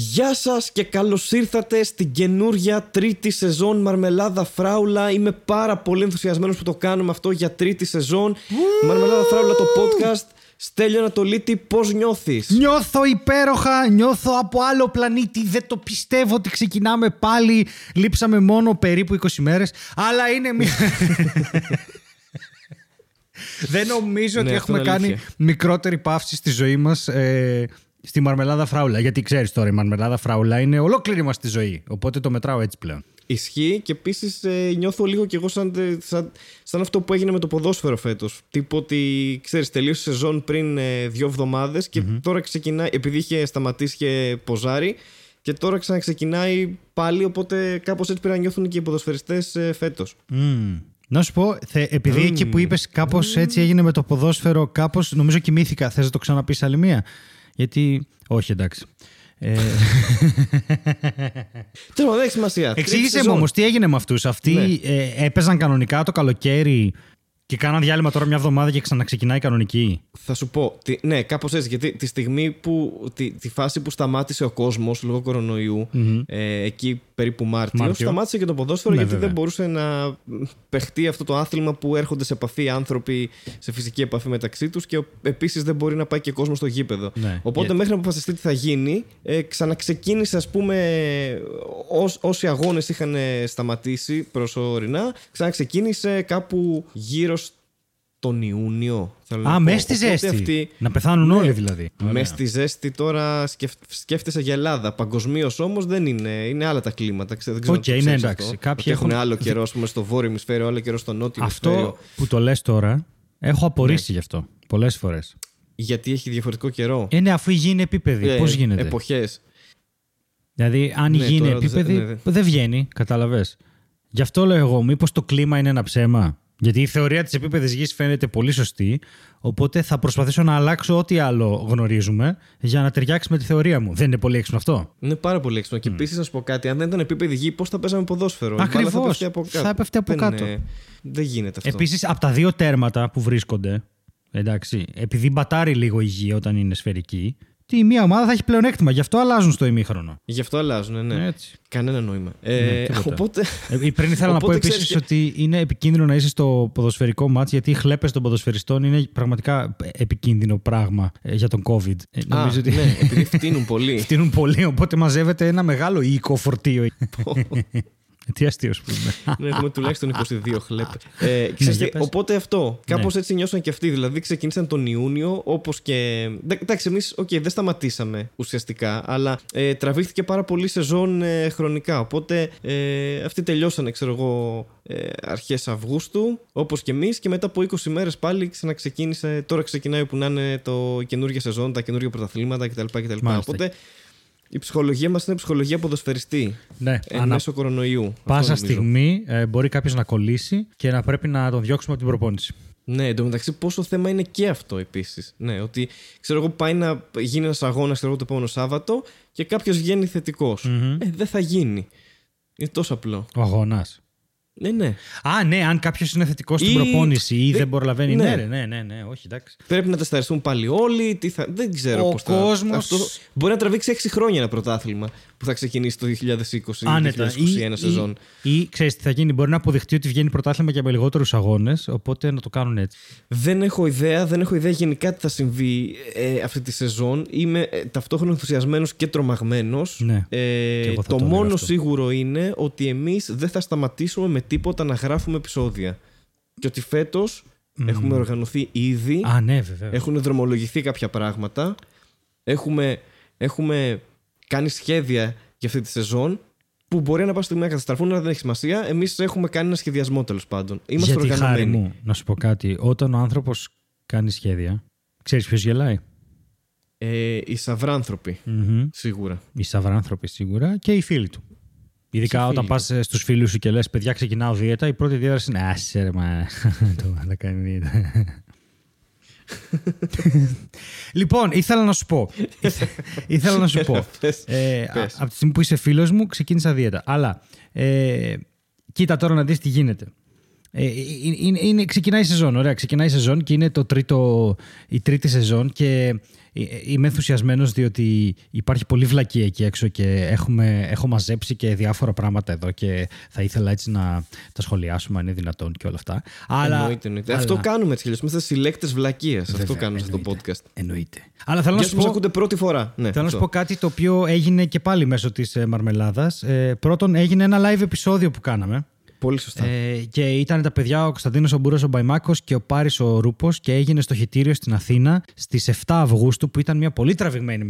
Γεια σας και καλώς ήρθατε στην καινούρια τρίτη σεζόν Μαρμελάδα Φράουλα. Είμαι πάρα πολύ ενθουσιασμένος που το κάνουμε αυτό για τρίτη σεζόν. Μαρμελάδα Φράουλα το podcast. Στέλιο Ανατολίτη, πώς νιώθεις; Νιώθω υπέροχα, νιώθω από άλλο πλανήτη. Δεν το πιστεύω ότι ξεκινάμε πάλι. Λείψαμε μόνο περίπου 20 μέρες, αλλά είναι μια... Δεν νομίζω Ναι, ότι αυτό έχουμε είναι κάνει αλήθεια. μικρότερη παύση στη ζωή μας ε, στη μαρμελάδα φράουλα. Γιατί ξέρεις τώρα, η μαρμελάδα φράουλα είναι ολόκληρη μας τη ζωή. Οπότε το μετράω έτσι πλέον. Ισχύει και επίσης νιώθω λίγο κι εγώ σαν, σαν, σαν αυτό που έγινε με το ποδόσφαιρο φέτος. Τύπο ότι ξέρεις, τελείωσε η σεζόν πριν ε, δύο εβδομάδες και τώρα ξεκινάει. Επειδή είχε σταματήσει και ποζάρι, και τώρα ξαναξεκινάει πάλι. Οπότε κάπως έτσι πρέπει να νιώθουν και οι ποδοσφαιριστές ε, φέτος. Μμμ. Να σου πω, θε, επειδή εκεί που είπες κάπως έτσι έγινε με το ποδόσφαιρο, κάπως νομίζω κοιμήθηκα. Θες να το ξαναπείς άλλη μία; Γιατί, όχι εντάξει. Ε, Τέλος δεν έχει σημασία. Τρίτη εξήγησε μου σεζόν. όμως τι έγινε με αυτούς. Αυτοί Ναι. ε, έπαιζαν κανονικά το καλοκαίρι και κάναν διάλειμμα τώρα μια εβδομάδα και ξαναξεκινάει κανονική. Θα σου πω. Τι, ναι, κάπως έτσι. Γιατί τη στιγμή που. Τη, τη φάση που σταμάτησε ο κόσμος λόγω κορονοϊού, ε, εκεί περίπου Μάρτιο, Μάρτιο. σταμάτησε και το ποδόσφαιρο Ναι, γιατί βέβαια. δεν μπορούσε να παιχτεί αυτό το άθλημα που έρχονται σε επαφή άνθρωποι σε φυσική επαφή μεταξύ τους και επίσης δεν μπορεί να πάει και κόσμος στο γήπεδο. Ναι. Οπότε Γιατί- μέχρι να αποφασιστεί τι θα γίνει, ε, ξαναξεκίνησε, ας πούμε, ως, όσοι αγώνες είχαν ε, σταματήσει προσωρινά, ξαναξεκίνησε κάπου γύρω στον Ιούνιο. θέλω να Α, πω. μέσα στη Οπότε ζέστη. αυτοί- Να πεθάνουν Ναι. όλοι δηλαδή. με στη ζέστη τώρα σκεφ... σκέφτεσαι για Ελλάδα. Παγκοσμίως όμως δεν είναι. Είναι άλλα τα κλίματα. Ξέ- Δεν ξέρω Οκ, αν το ναι, ξέρεις εντάξει. Αυτό. Κάποιοι Ότι έχουν έχουν- άλλο καιρό ας πούμε, στο βόρειο ημισφαίριο, άλλο καιρό στο νότιο Αυτό ημισφαίριο. που το λες τώρα, έχω Ναι. απορρίσει γι' αυτό πολλές φορές. Γιατί έχει διαφορετικό καιρό. Ε, ναι, αφού η γη είναι επίπεδη. Πώς γίνεται; Εποχές. Δηλαδή, αν η Ναι, γη είναι τώρα δεν- επίπεδη, ναι, ναι. δεν βγαίνει, κατάλαβες. Γι' αυτό λέω εγώ, μήπως το κλίμα είναι ένα ψέμα; Γιατί η θεωρία της επίπεδης γης φαίνεται πολύ σωστή. Οπότε θα προσπαθήσω να αλλάξω ό,τι άλλο γνωρίζουμε για να ταιριάξει με τη θεωρία μου. Δεν είναι πολύ έξυπνο αυτό. Είναι πάρα πολύ έξυπνο. Και επίσης να σου πω κάτι, αν δεν ήταν επίπεδη γη, πώς θα παίζαμε ποδόσφαιρο; Η μπάλα Ακριβώς. Θα πέφτει από κάτω. Θα πέφτει από δεν, κάτω. ε, δεν γίνεται αυτό. Επίσης, από τα δύο τέρματα που βρίσκονται, εντάξει, επειδή μπατάρει λίγο η γη όταν είναι σφαιρική, τη μία ομάδα θα έχει πλεονέκτημα. Γι' αυτό αλλάζουν στο ημίχρονο. Γι' αυτό αλλάζουν, ναι. Έτσι. Κανένα νόημα. Ναι, Ε, τίποτα. οπότε. Ε, πριν ήθελα να πω Οπότε επίσης ξέρεις ότι είναι επικίνδυνο να είσαι στο ποδοσφαιρικό μάτς γιατί οι χλέπες των ποδοσφαιριστών είναι πραγματικά επικίνδυνο πράγμα ε, για τον COVID. Ε, Α, νομίζω ότι ναι, επειδή φτύνουν πολύ. φτύνουν πολύ, οπότε μαζεύεται ένα μεγάλο οίκο φορτίο. Τι αστείο που είμαι. ναι, έχουμε τουλάχιστον 22 χλέπ. Ε, ξέρεις για τι, πες. οπότε αυτό. Ναι. Κάπως έτσι νιώσαν και αυτοί. Δηλαδή ξεκίνησαν τον Ιούνιο, όπως και. Ντα- Εντάξει, εμείς okay, δεν σταματήσαμε ουσιαστικά, αλλά ε, τραβήχθηκε πάρα πολύ σεζόν ε, χρονικά. Οπότε ε, αυτοί τελειώσανε, ξέρω εγώ, ε, αρχές Αυγούστου, όπως και εμείς, και μετά από 20 μέρες πάλι ξαναξεκίνησε. Τώρα ξεκινάει που να είναι το η καινούργια σεζόν, τα καινούργια πρωταθλήματα κτλ. κτλ. Μάλιστα. Οπότε η ψυχολογία μας είναι ψυχολογία ποδοσφαιριστή. ναι, Εν ανα μέσω κορονοϊού. Αυτό πάσα νομίζω. στιγμή ε, μπορεί κάποιος να κολλήσει και να πρέπει να τον διώξουμε από την προπόνηση. Ναι, εντωμεταξύ πόσο θέμα είναι και αυτό επίσης. Ναι, ότι ξέρω εγώ πάει να γίνει ένας αγώνας ξέρω εγώ, το επόμενο Σάββατο και κάποιος βγαίνει θετικός. Ε, δεν θα γίνει. Είναι τόσο απλό. Ο αγώνας. Ναι, ναι. Α, ναι, αν κάποιος είναι θετικός στην Ή- προπόνηση ή δεν- δεν προλαβαίνει. ναι. Ναι, ρε, ναι, ναι, ναι, όχι, εντάξει. Πρέπει να τεσταριστούν πάλι όλοι. Τι θα... Δεν ξέρω Ο πώς θα. κόσμος- Αυτό μπορεί να τραβήξει 6 χρόνια ένα πρωτάθλημα που θα ξεκινήσει το 2020 Άνετα. 2021 σεζόν. Ή, ή ξέρεις τι θα γίνει, μπορεί να αποδειχτεί ότι βγαίνει πρωτάθλημα και με λιγότερους αγώνες, οπότε να το κάνουν έτσι. Δεν έχω ιδέα, δεν έχω ιδέα γενικά τι θα συμβεί ε, αυτή τη σεζόν. Είμαι ε, ταυτόχρονα ενθουσιασμένος και τρομαγμένος. Ναι. Ε, Και εγώ θα το το έλεγα μόνο αυτό. σίγουρο είναι ότι εμείς δεν θα σταματήσουμε με τίποτα να γράφουμε επεισόδια. Και ότι φέτος έχουμε οργανωθεί ήδη. Α, ναι, βέβαια. Έχουν δρομολογηθεί κάποια πράγματα. Έχουμε, έχουμε κάνει σχέδια για αυτή τη σεζόν που μπορεί να πάει στιγμή να καταστραφούν, αλλά δεν έχει σημασία. Εμείς έχουμε κάνει ένα σχεδιασμό τέλος πάντων. Είμαστε Γιατί χάρη οργανωμένοι. μου, να σου πω κάτι. Όταν ο άνθρωπος κάνει σχέδια, ξέρεις ποιος γελάει; Ε, οι σαυράνθρωποι, Μμμ. σίγουρα. Οι σαυράνθρωποι σίγουρα και οι φίλοι του. Ειδικά φίλοι όταν του; πα στους φίλους σου και λες: Παιδιά, ξεκινάω δίαιτα, η πρώτη διάδραση είναι Άσε ρε, μα. Το θα κάνει δίαιτα. λοιπόν, ήθελα να σου πω. Ήθε- ήθελα να σου πω. Πες, Ε, πες. α- από τη στιγμή που είσαι φίλος μου, ξεκίνησα δίαιτα. Αλλά ε, κοίτα τώρα να δεις τι γίνεται. Ε, είναι, είναι, ξεκινάει η σεζόν, ωραία. Ξεκινάει η σεζόν και είναι το τρίτο, η τρίτη σεζόν και ε, είμαι ενθουσιασμένος διότι υπάρχει πολύ βλακία εκεί έξω και έχουμε, έχω μαζέψει και διάφορα πράγματα εδώ και θα ήθελα έτσι να τα σχολιάσουμε αν είναι δυνατόν και όλα αυτά. Αλλά, εννοείται, εννοείται. Αλλά... Αυτό κάνουμε έτσι κι Είμαστε συλλέκτες βλακείας. Αυτό κάνουμε στο podcast. Εννοείται. Αλλά θέλω να σου πω. ακούτε πρώτη φορά. Ναι, θέλω να σου πω κάτι το οποίο έγινε και πάλι μέσω της ε, Μαρμελάδας. Ε, πρώτον, έγινε ένα live επεισόδιο που κάναμε. Πολύ σωστά. Ε, και ήταν τα παιδιά ο Κωνσταντίνος ο Μπούρο ο Μπαϊμάκος και ο Πάρης ο Ρούπος και έγινε στο χιτήριο στην Αθήνα στις 7 Αυγούστου, που ήταν μια πολύ τραβηγμένη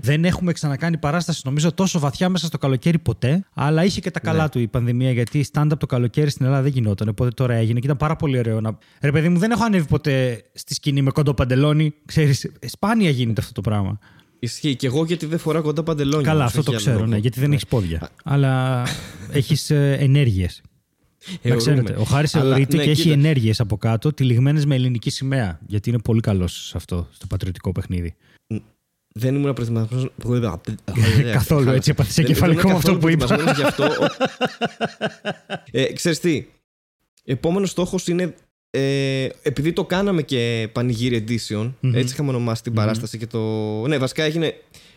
Δεν έχουμε ξανακάνει παράσταση, νομίζω, τόσο βαθιά μέσα στο καλοκαίρι ποτέ. Αλλά είχε και τα καλά ναι. του η πανδημία, γιατί stand-up το καλοκαίρι στην Ελλάδα δεν γινόταν. Οπότε τώρα έγινε και ήταν πάρα πολύ ωραίο. Να... Ρε, παιδί μου, δεν έχω ανέβει ποτέ στη σκηνή με κοντό παντελόνι. Ξέρεις, σπάνια γίνεται αυτό το πράγμα. Ισχύει και εγώ γιατί δεν φοράω κοντά παντελόνια. Καλά, αυτό το ξέρω, ναι, γιατί δεν ναι. έχει πόδια. Αλλά έχεις ε, ενέργειες. Να ξέρετε, ο Χάρης θεωρείται ναι, και έχει ενέργειες από κάτω, τυλιγμένες με ελληνική σημαία. Γιατί είναι πολύ καλός σε αυτό, στο πατριωτικό παιχνίδι. Δεν ήμουν προετοιμασμένος. Καθόλου έτσι, έπαθες κεφαλικό με αυτό που είπα. ε, ξέρεις τι, επόμενος στόχος είναι ε, επειδή το κάναμε και πανηγύρι edition, έτσι είχαμε ονομάσει την παράσταση και το. Ναι, βασικά έγινε.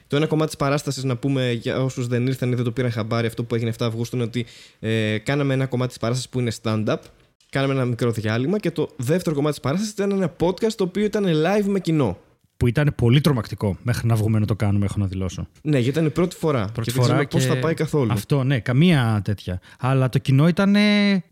Το ένα κομμάτι της παράστασης, να πούμε για όσους δεν ήρθαν ή δεν το πήραν χαμπάρι, αυτό που έγινε 7 Αυγούστου, είναι ότι ε, κάναμε ένα κομμάτι της παράστασης που είναι stand-up. Κάναμε ένα μικρό διάλειμμα και το δεύτερο κομμάτι της παράστασης ήταν ένα podcast το οποίο ήταν live με κοινό. Που ήταν πολύ τρομακτικό μέχρι να βγούμε να το κάνουμε, έχω να δηλώσω. Ναι, γιατί ήταν η πρώτη φορά. Πρώτη και φορά. Και... Πώ θα πάει καθόλου. Αυτό, ναι, καμία τέτοια. Αλλά το κοινό ήταν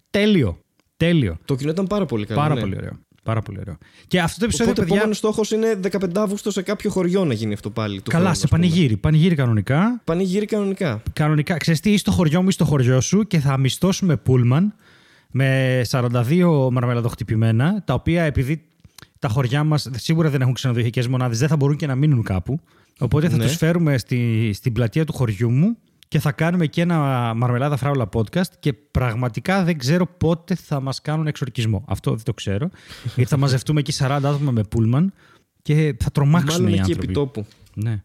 τέλειο. Τέλειο. Το κοινό ήταν πάρα πολύ καλό. Πάρα ναι. πολύ ωραίο. Πάρα πολύ ωραίο. Και αυτό το επεισόδιο. Οπότε, παιδιά... επόμενος στόχος είναι 15 Αύγουστο σε κάποιο χωριό να γίνει αυτό πάλι. Καλά, χρόνου, σε πανηγύρι. Πανηγύρι κανονικά. Πανηγύρι κανονικά. Κανονικά. Ξέρεις τι, στο χωριό μου ή στο χωριό σου και θα μισθώσουμε πούλμαν με 42 μαρμελαδοχτυπημένα, τα οποία επειδή τα χωριά μας σίγουρα δεν έχουν ξενοδοχειακέ μονάδες, δεν θα μπορούν και να μείνουν κάπου. Οπότε θα ναι. τους φέρουμε στη, στην πλατεία του χωριού μου και θα κάνουμε και ένα Μαρμελάδα Φράουλα podcast και πραγματικά δεν ξέρω πότε θα μας κάνουν εξορκισμό. Αυτό δεν το ξέρω. γιατί θα μαζευτούμε εκεί 40 άτομα με πούλμαν και θα τρομάξουν Μάλλον οι εκεί άνθρωποι. τόπου. Ναι.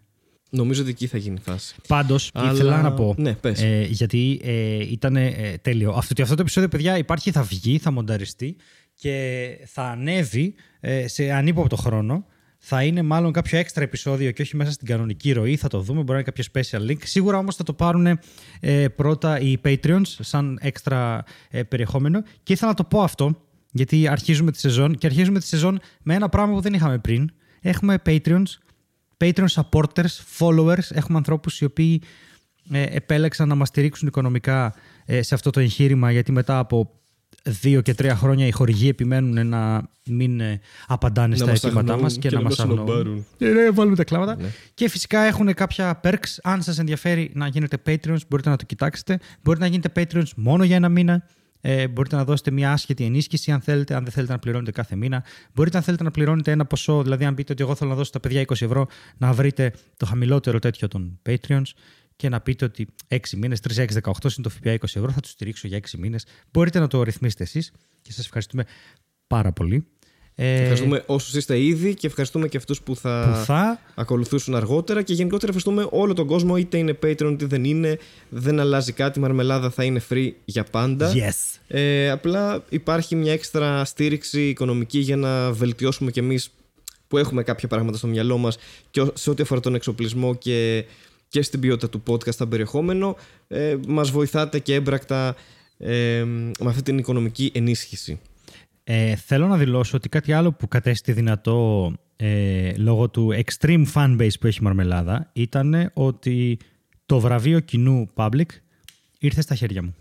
Νομίζω ότι εκεί θα γίνει φάση. Πάντως, Αλλά... ήθελα να πω. Ναι, πες. Ε, γιατί ε, ήταν ε, τέλειο. Αυτό, αυτό το επεισόδιο, παιδιά, υπάρχει, θα βγει, θα μονταριστεί και θα ανέβει ε, σε ανύποπτο χρόνο θα είναι μάλλον κάποιο έξτρα επεισόδιο και όχι μέσα στην κανονική ροή. Θα το δούμε, μπορεί να είναι κάποιο special link. Σίγουρα όμως θα το πάρουν ε, πρώτα οι Patreons σαν έξτρα ε, περιεχόμενο. Και ήθελα να το πω αυτό, γιατί αρχίζουμε τη σεζόν και αρχίζουμε τη σεζόν με ένα πράγμα που δεν είχαμε πριν. Έχουμε Patreons, Patreon supporters, followers. Έχουμε ανθρώπους οι οποίοι ε, επέλεξαν να μας στηρίξουν οικονομικά ε, σε αυτό το εγχείρημα, γιατί μετά από δύο και τρία χρόνια οι χορηγοί επιμένουν να μην ε, απαντάνε στα αιτήματά μας και, να μας αγνοούν. Ναι, ναι, βάλουμε τα κλάματα. Ναι. Και φυσικά έχουν κάποια perks. Αν σας ενδιαφέρει να γίνετε Patreons, μπορείτε να το κοιτάξετε. Μπορείτε να γίνετε Patreons μόνο για ένα μήνα. Ε, μπορείτε να δώσετε μια άσχετη ενίσχυση αν θέλετε, αν δεν θέλετε να πληρώνετε κάθε μήνα. Μπορείτε αν θέλετε να πληρώνετε ένα ποσό, δηλαδή αν πείτε ότι εγώ θέλω να δώσω τα παιδιά 20 ευρώ, να βρείτε το χαμηλότερο τέτοιο των Patreons και να πείτε ότι 6 μήνες, 3, 6, 18 είναι το ΦΠΑ 20 ευρώ, θα τους στηρίξω για 6 μήνες. Μπορείτε να το ρυθμίσετε εσείς και σας ευχαριστούμε πάρα πολύ. Ε... Ευχαριστούμε όσους είστε ήδη και ευχαριστούμε και αυτούς που, θα... που θα ακολουθήσουν αργότερα. Και γενικότερα ευχαριστούμε όλο τον κόσμο, είτε είναι Patreon είτε δεν είναι. Δεν αλλάζει κάτι. Η Μαρμελάδα θα είναι free για πάντα. Yes. Ε, απλά υπάρχει μια έξτρα στήριξη οικονομική για να βελτιώσουμε κι εμείς που έχουμε κάποια πράγματα στο μυαλό μας και σε ό,τι αφορά τον εξοπλισμό και και στην ποιότητα του podcast στα περιεχόμενο ε, μας βοηθάτε και έμπρακτα ε, με αυτή την οικονομική ενίσχυση. Ε, θέλω να δηλώσω ότι κάτι άλλο που κατέστη δυνατό ε, λόγω του extreme fanbase που έχει η Μαρμελάδα ήταν ότι το βραβείο κοινού public ήρθε στα χέρια μου.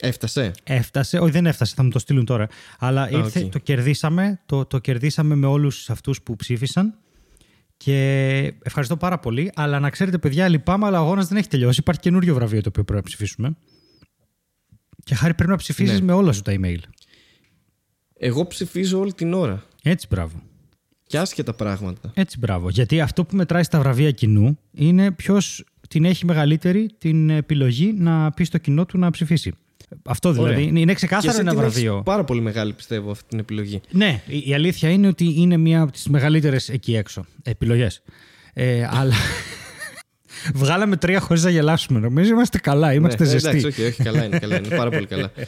Έφτασε; Έφτασε, όχι δεν έφτασε, θα μου το στείλουν τώρα. Αλλά ήρθε, το κερδίσαμε, το, το κερδίσαμε με όλους αυτούς που ψήφισαν και ευχαριστώ πάρα πολύ. Αλλά να ξέρετε, παιδιά, λυπάμαι, αλλά ο αγώνας δεν έχει τελειώσει. Υπάρχει καινούριο βραβείο το οποίο πρέπει να ψηφίσουμε. Και χάρη πρέπει να ψηφίσει ναι. με όλα σου τα email. Εγώ ψηφίζω όλη την ώρα. Έτσι, μπράβο. Και άσχετα πράγματα. Έτσι, μπράβο. Γιατί αυτό που μετράει στα βραβεία κοινού είναι ποιος την έχει μεγαλύτερη την επιλογή να πει στο κοινό του να ψηφίσει. Αυτό δηλαδή. Ωραία. Είναι ξεκάθαρο ένα βραβείο. πάρα πολύ μεγάλη πιστεύω αυτή την επιλογή. Ναι, η αλήθεια είναι ότι είναι μία από τις μεγαλύτερες εκεί έξω επιλογές. Ε, αλλά. Βγάλαμε τρία χωρίς να γελάσουμε. Νομίζω είμαστε καλά, είμαστε ναι, ζεστοί. Εντάξει, όχι, όχι, καλά είναι, καλά είναι. Πάρα πολύ καλά.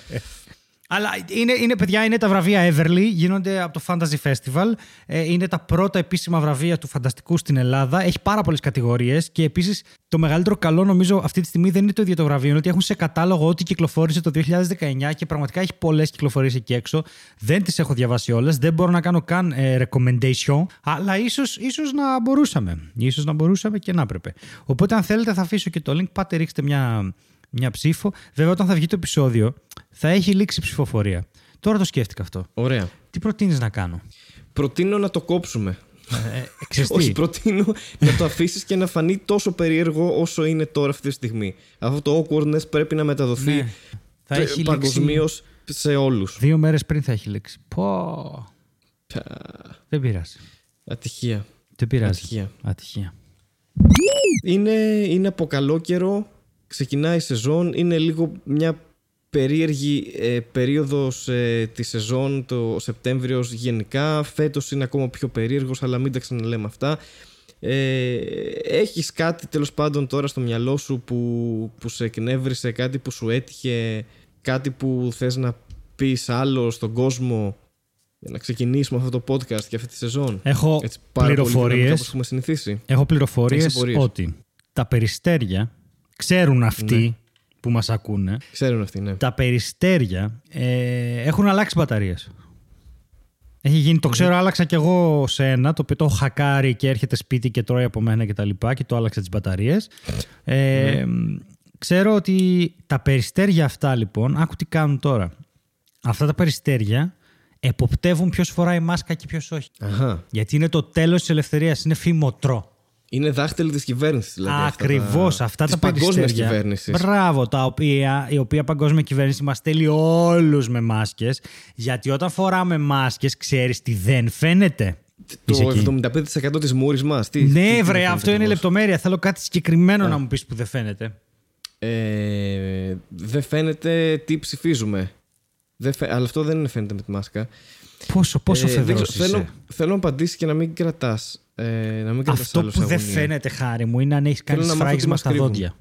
Αλλά είναι, είναι, παιδιά, είναι τα βραβεία Everly, γίνονται από το Fantasy Festival. Ε, είναι τα πρώτα επίσημα βραβεία του φανταστικού στην Ελλάδα. Έχει πάρα πολλές κατηγορίες και επίσης το μεγαλύτερο καλό νομίζω αυτή τη στιγμή δεν είναι το ίδιο το βραβείο, είναι ότι έχουν σε κατάλογο ό,τι κυκλοφόρησε το 2019 και πραγματικά έχει πολλές κυκλοφορίες εκεί έξω. Δεν τις έχω διαβάσει όλες, δεν μπορώ να κάνω καν ε, recommendation, αλλά ίσως ίσως να μπορούσαμε. σω να μπορούσαμε και να έπρεπε. Οπότε, αν θέλετε, θα αφήσω και το link. Πάτε, ρίξτε μια μια ψήφο. Βέβαια, όταν θα βγει το επεισόδιο, θα έχει λήξει η ψηφοφορία. Τώρα το σκέφτηκα αυτό. Ωραία. Τι προτείνεις να κάνω; Προτείνω να το κόψουμε. Ε, ε Όχι, προτείνω να το αφήσεις και να φανεί τόσο περίεργο όσο είναι τώρα αυτή τη στιγμή. Αυτό το awkwardness πρέπει να μεταδοθεί ναι. παγκοσμίως σε όλους. Δύο μέρες πριν θα έχει λήξει. Πω. Δεν πειράζει. Ατυχία. Δεν πειράζει. Ατυχία. Ατυχία. Είναι, είναι από καλό καιρό ξεκινάει η σεζόν, είναι λίγο μια περίεργη ε, περίοδος ε, τη σεζόν το Σεπτέμβριος γενικά, φέτος είναι ακόμα πιο περίεργος αλλά μην τα ξαναλέμε αυτά. Ε, έχεις κάτι τέλος πάντων τώρα στο μυαλό σου που, που σε εκνεύρισε, κάτι που σου έτυχε, κάτι που θες να πεις άλλο στον κόσμο για να ξεκινήσουμε αυτό το podcast και αυτή τη σεζόν; Έχω Έτσι, πληροφορίες, Έχω πληροφορίες ότι τα περιστέρια Ξέρουν αυτοί ναι. που μας ακούνε. Ξέρουν αυτοί, ναι. Τα περιστέρια ε, έχουν αλλάξει μπαταρίες. Έχει γίνει, το ξέρω, άλλαξα κι εγώ σε ένα, το οποίο το έχω χακάρει και έρχεται σπίτι και τρώει από μένα και τα λοιπά και το άλλαξα τις μπαταρίες. Ε, ξέρω ότι τα περιστέρια αυτά λοιπόν, άκου τι κάνουν τώρα. Αυτά τα περιστέρια εποπτεύουν ποιος φοράει μάσκα και ποιος όχι. Αχα. Γιατί είναι το τέλος της ελευθερίας, είναι φημοτρό. Είναι δάχτυλο της κυβέρνησης, δηλαδή. Ακριβώς αυτά, αυτά τα παγκόσμιας κυβέρνησης. Μπράβο, τα οποία, η οποία παγκόσμια κυβέρνηση μας στέλνει όλους με μάσκες. Γιατί όταν φοράμε μάσκες, ξέρεις τι δεν φαίνεται. Το 75% της μούρης μας. Ναι, τι, βρε, αυτό είναι λεπτομέρεια. Θέλω κάτι συγκεκριμένο να μου πεις που δεν φαίνεται. Ε, δεν φαίνεται τι ψηφίζουμε. Δεν φαι... Αλλά αυτό δεν φαίνεται με τη μάσκα. Πόσο, πόσο ε, θέλω, θέλω να απαντήσεις και να μην κρατάς ε, να μην Αυτό που δεν φαίνεται, χάρη μου, είναι αν έχεις κάνει σφράγισμα στα δόντια.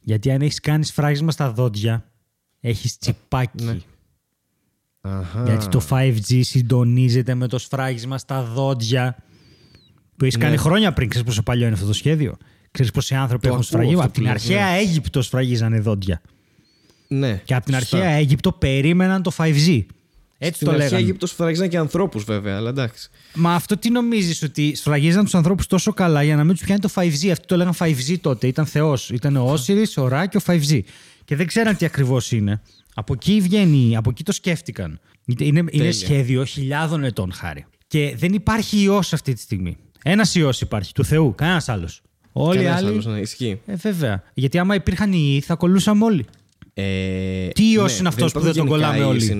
Γιατί αν έχεις κάνει σφράγισμα στα δόντια, έχεις τσιπάκι. Ναι. Γιατί το 5G συντονίζεται με το σφράγισμα στα δόντια. Που έχεις ναι. κάνει χρόνια πριν. Ξέρεις πόσο παλιό είναι αυτό το σχέδιο; Ξέρεις πόσοι άνθρωποι έχουν σφραγίσει; Από την αρχαία ναι. Αίγυπτο σφραγίζανε δόντια. Ναι. Και από την αρχαία Αίγυπτο περίμεναν το 5G. Έτσι Στην το αρχαία λέγανε. Αίγυπτος σφραγίζαν και ανθρώπους βέβαια, αλλά εντάξει. Μα αυτό τι νομίζεις ότι σφραγίζαν τους ανθρώπους τόσο καλά για να μην τους πιάνει το 5G. Αυτό το λέγανε 5G τότε. Ήταν Θεός. Ήταν ο Όσυρης, ο Ρα και ο 5G. Και δεν ξέραν τι ακριβώς είναι. Από εκεί βγαίνει, από εκεί το σκέφτηκαν. Είναι, είναι σχέδιο χιλιάδων ετών χάρη. Και δεν υπάρχει ιός αυτή τη στιγμή. Ένας ιός υπάρχει, του Θεού, κανένας άλλος. Όλοι οι άλλοι. Άλλος, ναι, ισχύει. Ε, βέβαια. Γιατί άμα υπήρχαν ιοί, θα κολούσαμε όλοι. Ε, Τι ιός ναι, είναι αυτός που δεν τον κολλάμε όλοι; Ε,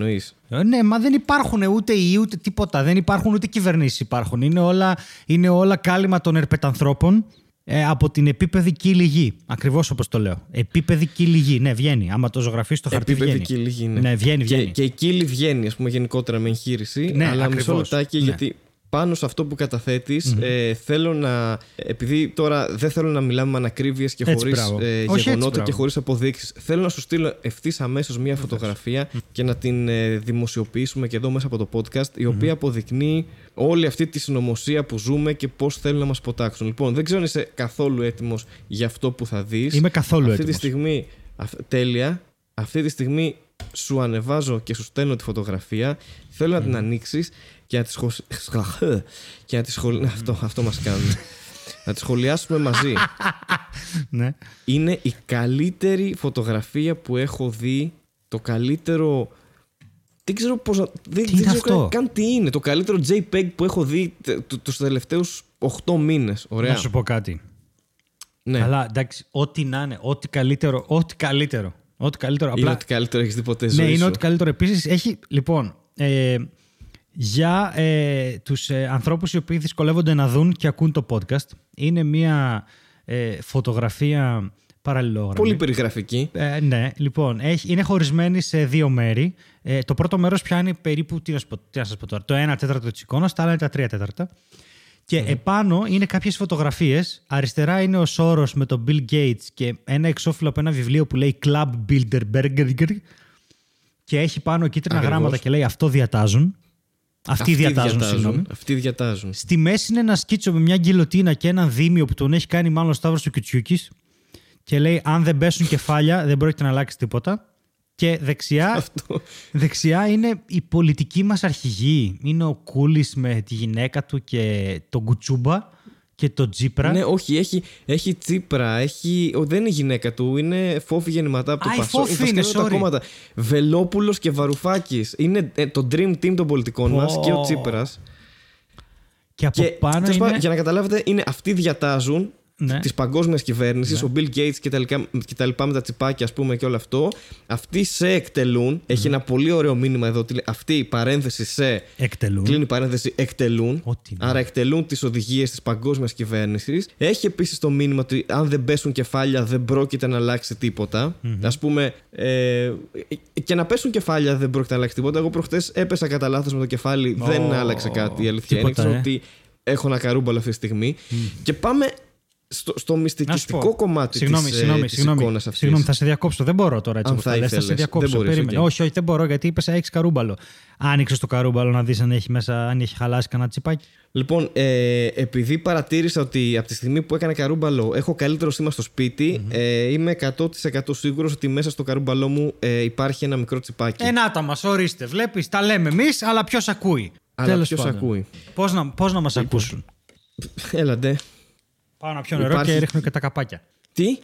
ναι, μα δεν υπάρχουν ούτε ιοί ούτε τίποτα. Δεν υπάρχουν ούτε κυβερνήσεις υπάρχουν. Είναι όλα, είναι όλα κάλυμα των ερπετανθρώπων ε, από την επίπεδη κύλη γη. Ακριβώς όπως το λέω. Επίπεδη κύλη γη. Ναι, βγαίνει. Άμα το ζωγραφεί στο χαρτί επίπεδη βγαίνει. Κύλη γη, ναι. ναι, βγαίνει, βγαίνει. Και, και η κύλη βγαίνει, ας πούμε, γενικότερα με εγχείρηση. Ναι, αλλά ακριβώς. μισό λεπτάκι, ναι. γιατί πάνω σε αυτό που καταθέτεις, ε, θέλω να. Επειδή τώρα δεν θέλω να μιλάμε με ανακρίβειες και χωρίς ε, γεγονότα και χωρίς αποδείξεις, θέλω να σου στείλω ευθύς αμέσως μία φωτογραφία και να την ε, δημοσιοποιήσουμε και εδώ μέσα από το podcast, η οποία αποδεικνύει όλη αυτή τη συνωμοσία που ζούμε και πώς θέλουν να μας ποτάξουν. Λοιπόν, δεν ξέρω αν είσαι καθόλου έτοιμος για αυτό που θα δεις. Είμαι καθόλου αυτή Τη στιγμή, τέλεια. Αυτή τη στιγμή σου ανεβάζω και σου στέλνω τη φωτογραφία. Θέλω να την ανοίξεις και να τη σχολ... και να τη σχολ... αυτό, αυτό μας κάνουν. να τη σχολιάσουμε μαζί. ναι. Είναι η καλύτερη φωτογραφία που έχω δει. Το καλύτερο... Δεν ξέρω πώς να... Δεν, τι δεν ξέρω αυτό; καν τι είναι. Το καλύτερο JPEG που έχω δει τους τελευταίους 8 μήνες. Ωραία. Να σου πω κάτι. Ναι. Αλλά εντάξει, ό,τι να είναι, ό,τι καλύτερο, ό,τι καλύτερο. Ό,τι καλύτερο. Είναι ό,τι καλύτερο έχεις δει ποτέ ζωή Ναι, είναι σου. ό,τι καλύτερο. Επίσης, έχει. Λοιπόν, ε, για ε, τους ε, ανθρώπους οι οποίοι δυσκολεύονται να δουν και ακούν το podcast, είναι μια ε, φωτογραφία παραλληλόγραμμη. Πολύ περιγραφική. Ε, ναι, λοιπόν, έχει, είναι χωρισμένη σε δύο μέρη. Ε, το πρώτο μέρος πιάνει περίπου, τι να, σας πω, τι να σας πω τώρα, το 1 τέταρτο της εικόνας, τα άλλα είναι τα 3 τέταρτα. Και επάνω είναι κάποιες φωτογραφίες. Αριστερά είναι ο Σόρος με τον Bill Gates και ένα εξώφυλλο από ένα βιβλίο που λέει Club Bilderberger. Και έχει πάνω κίτρινα Ακριβώς. γράμματα και λέει Αυτό διατάζουν. Αυτοί, διατάζουν, συγγνώμη. Αυτοί διατάζουν. Στη μέση είναι ένας σκίτσος με μια γκυλοτίνα και έναν δίμιο που τον έχει κάνει μάλλον ο Σταύρος του Κιουτσιούκης. Και λέει: Αν δεν πέσουν κεφάλια, δεν πρόκειται να αλλάξει τίποτα. Και δεξιά, Αυτό. δεξιά είναι η πολιτική μας αρχηγή. Είναι ο Κούλης με τη γυναίκα του και τον Κουτσούμπα και τον Τζίπρα; Ναι, όχι, έχει, έχει τσίπρα, έχει, ο, δεν είναι η γυναίκα του, είναι φόφη γεννηματά από το Α, η Πασό. Φόφη βασικά είναι, τα sorry. κόμματα. Βελόπουλος και Βαρουφάκης. Είναι ε, το dream team των πολιτικών Πω. μας και ο Τσίπρας. και από Και πάνω τέλος είναι. πάντων, για να καταλάβετε, είναι αυτοί διατάζουν Ναι. της παγκόσμιας κυβέρνησης, ο Bill Gates και τα, λοιπά, και τα λοιπά με τα τσιπάκια, ας πούμε, και όλο αυτό. Αυτοί σε εκτελούν. Έχει ένα πολύ ωραίο μήνυμα εδώ. ότι λέει, Αυτή η παρένθεση σε. Εκτελούν. Κλείνει η παρένθεση εκτελούν. Ό,τι να. Άρα εκτελούν τις οδηγίες της παγκόσμιας κυβέρνησης. Έχει επίσης το μήνυμα ότι αν δεν πέσουν κεφάλια δεν πρόκειται να αλλάξει τίποτα. Α πούμε, ε, και να πέσουν κεφάλια δεν πρόκειται να αλλάξει τίποτα. Εγώ προχτές έπεσα κατά λάθος με το κεφάλι, δεν Ω, άλλαξε κάτι. Η αλήθεια είναι. τίποτα, Ξέρω ε. ότι έχω ένα καρούμπαλο αυτή τη στιγμή. Και πάμε στο, στο Να σου μυστικιστικό πω. κομμάτι Συγγνώμη, της, συγγνώμη, ε, της συγγνώμη. εικόνας αυτής. Συγγνώμη, θα σε διακόψω. Δεν μπορώ τώρα έτσι Αν όπως θα τα λες, Θα σε ήθελες. διακόψω. Δεν μπορείς, Περίμενε. οκ. Όχι, όχι, δεν μπορώ γιατί είπες έχει καρούμπαλο. Άνοιξες το καρούμπαλο να δεις αν έχει μέσα, αν έχει χαλάσει κανένα τσιπάκι. Λοιπόν, ε, επειδή παρατήρησα ότι από τη στιγμή που έκανα καρούμπαλο έχω καλύτερο σήμα στο σπίτι ε, είμαι 100% σίγουρος ότι μέσα στο καρούμπαλό μου ε, υπάρχει ένα μικρό τσιπάκι. Ε, να τα μας, ορίστε. Βλέπεις, τα λέμε εμείς, αλλά ποιος ακούει. Αλλά Τέλος ποιος πάντων. ακούει. Πώς να, πώς να μας ακούσουν; Έλα ντε. Πάω να πιω νερό Υπάρχει- και ρίχνω και τα καπάκια. Τι;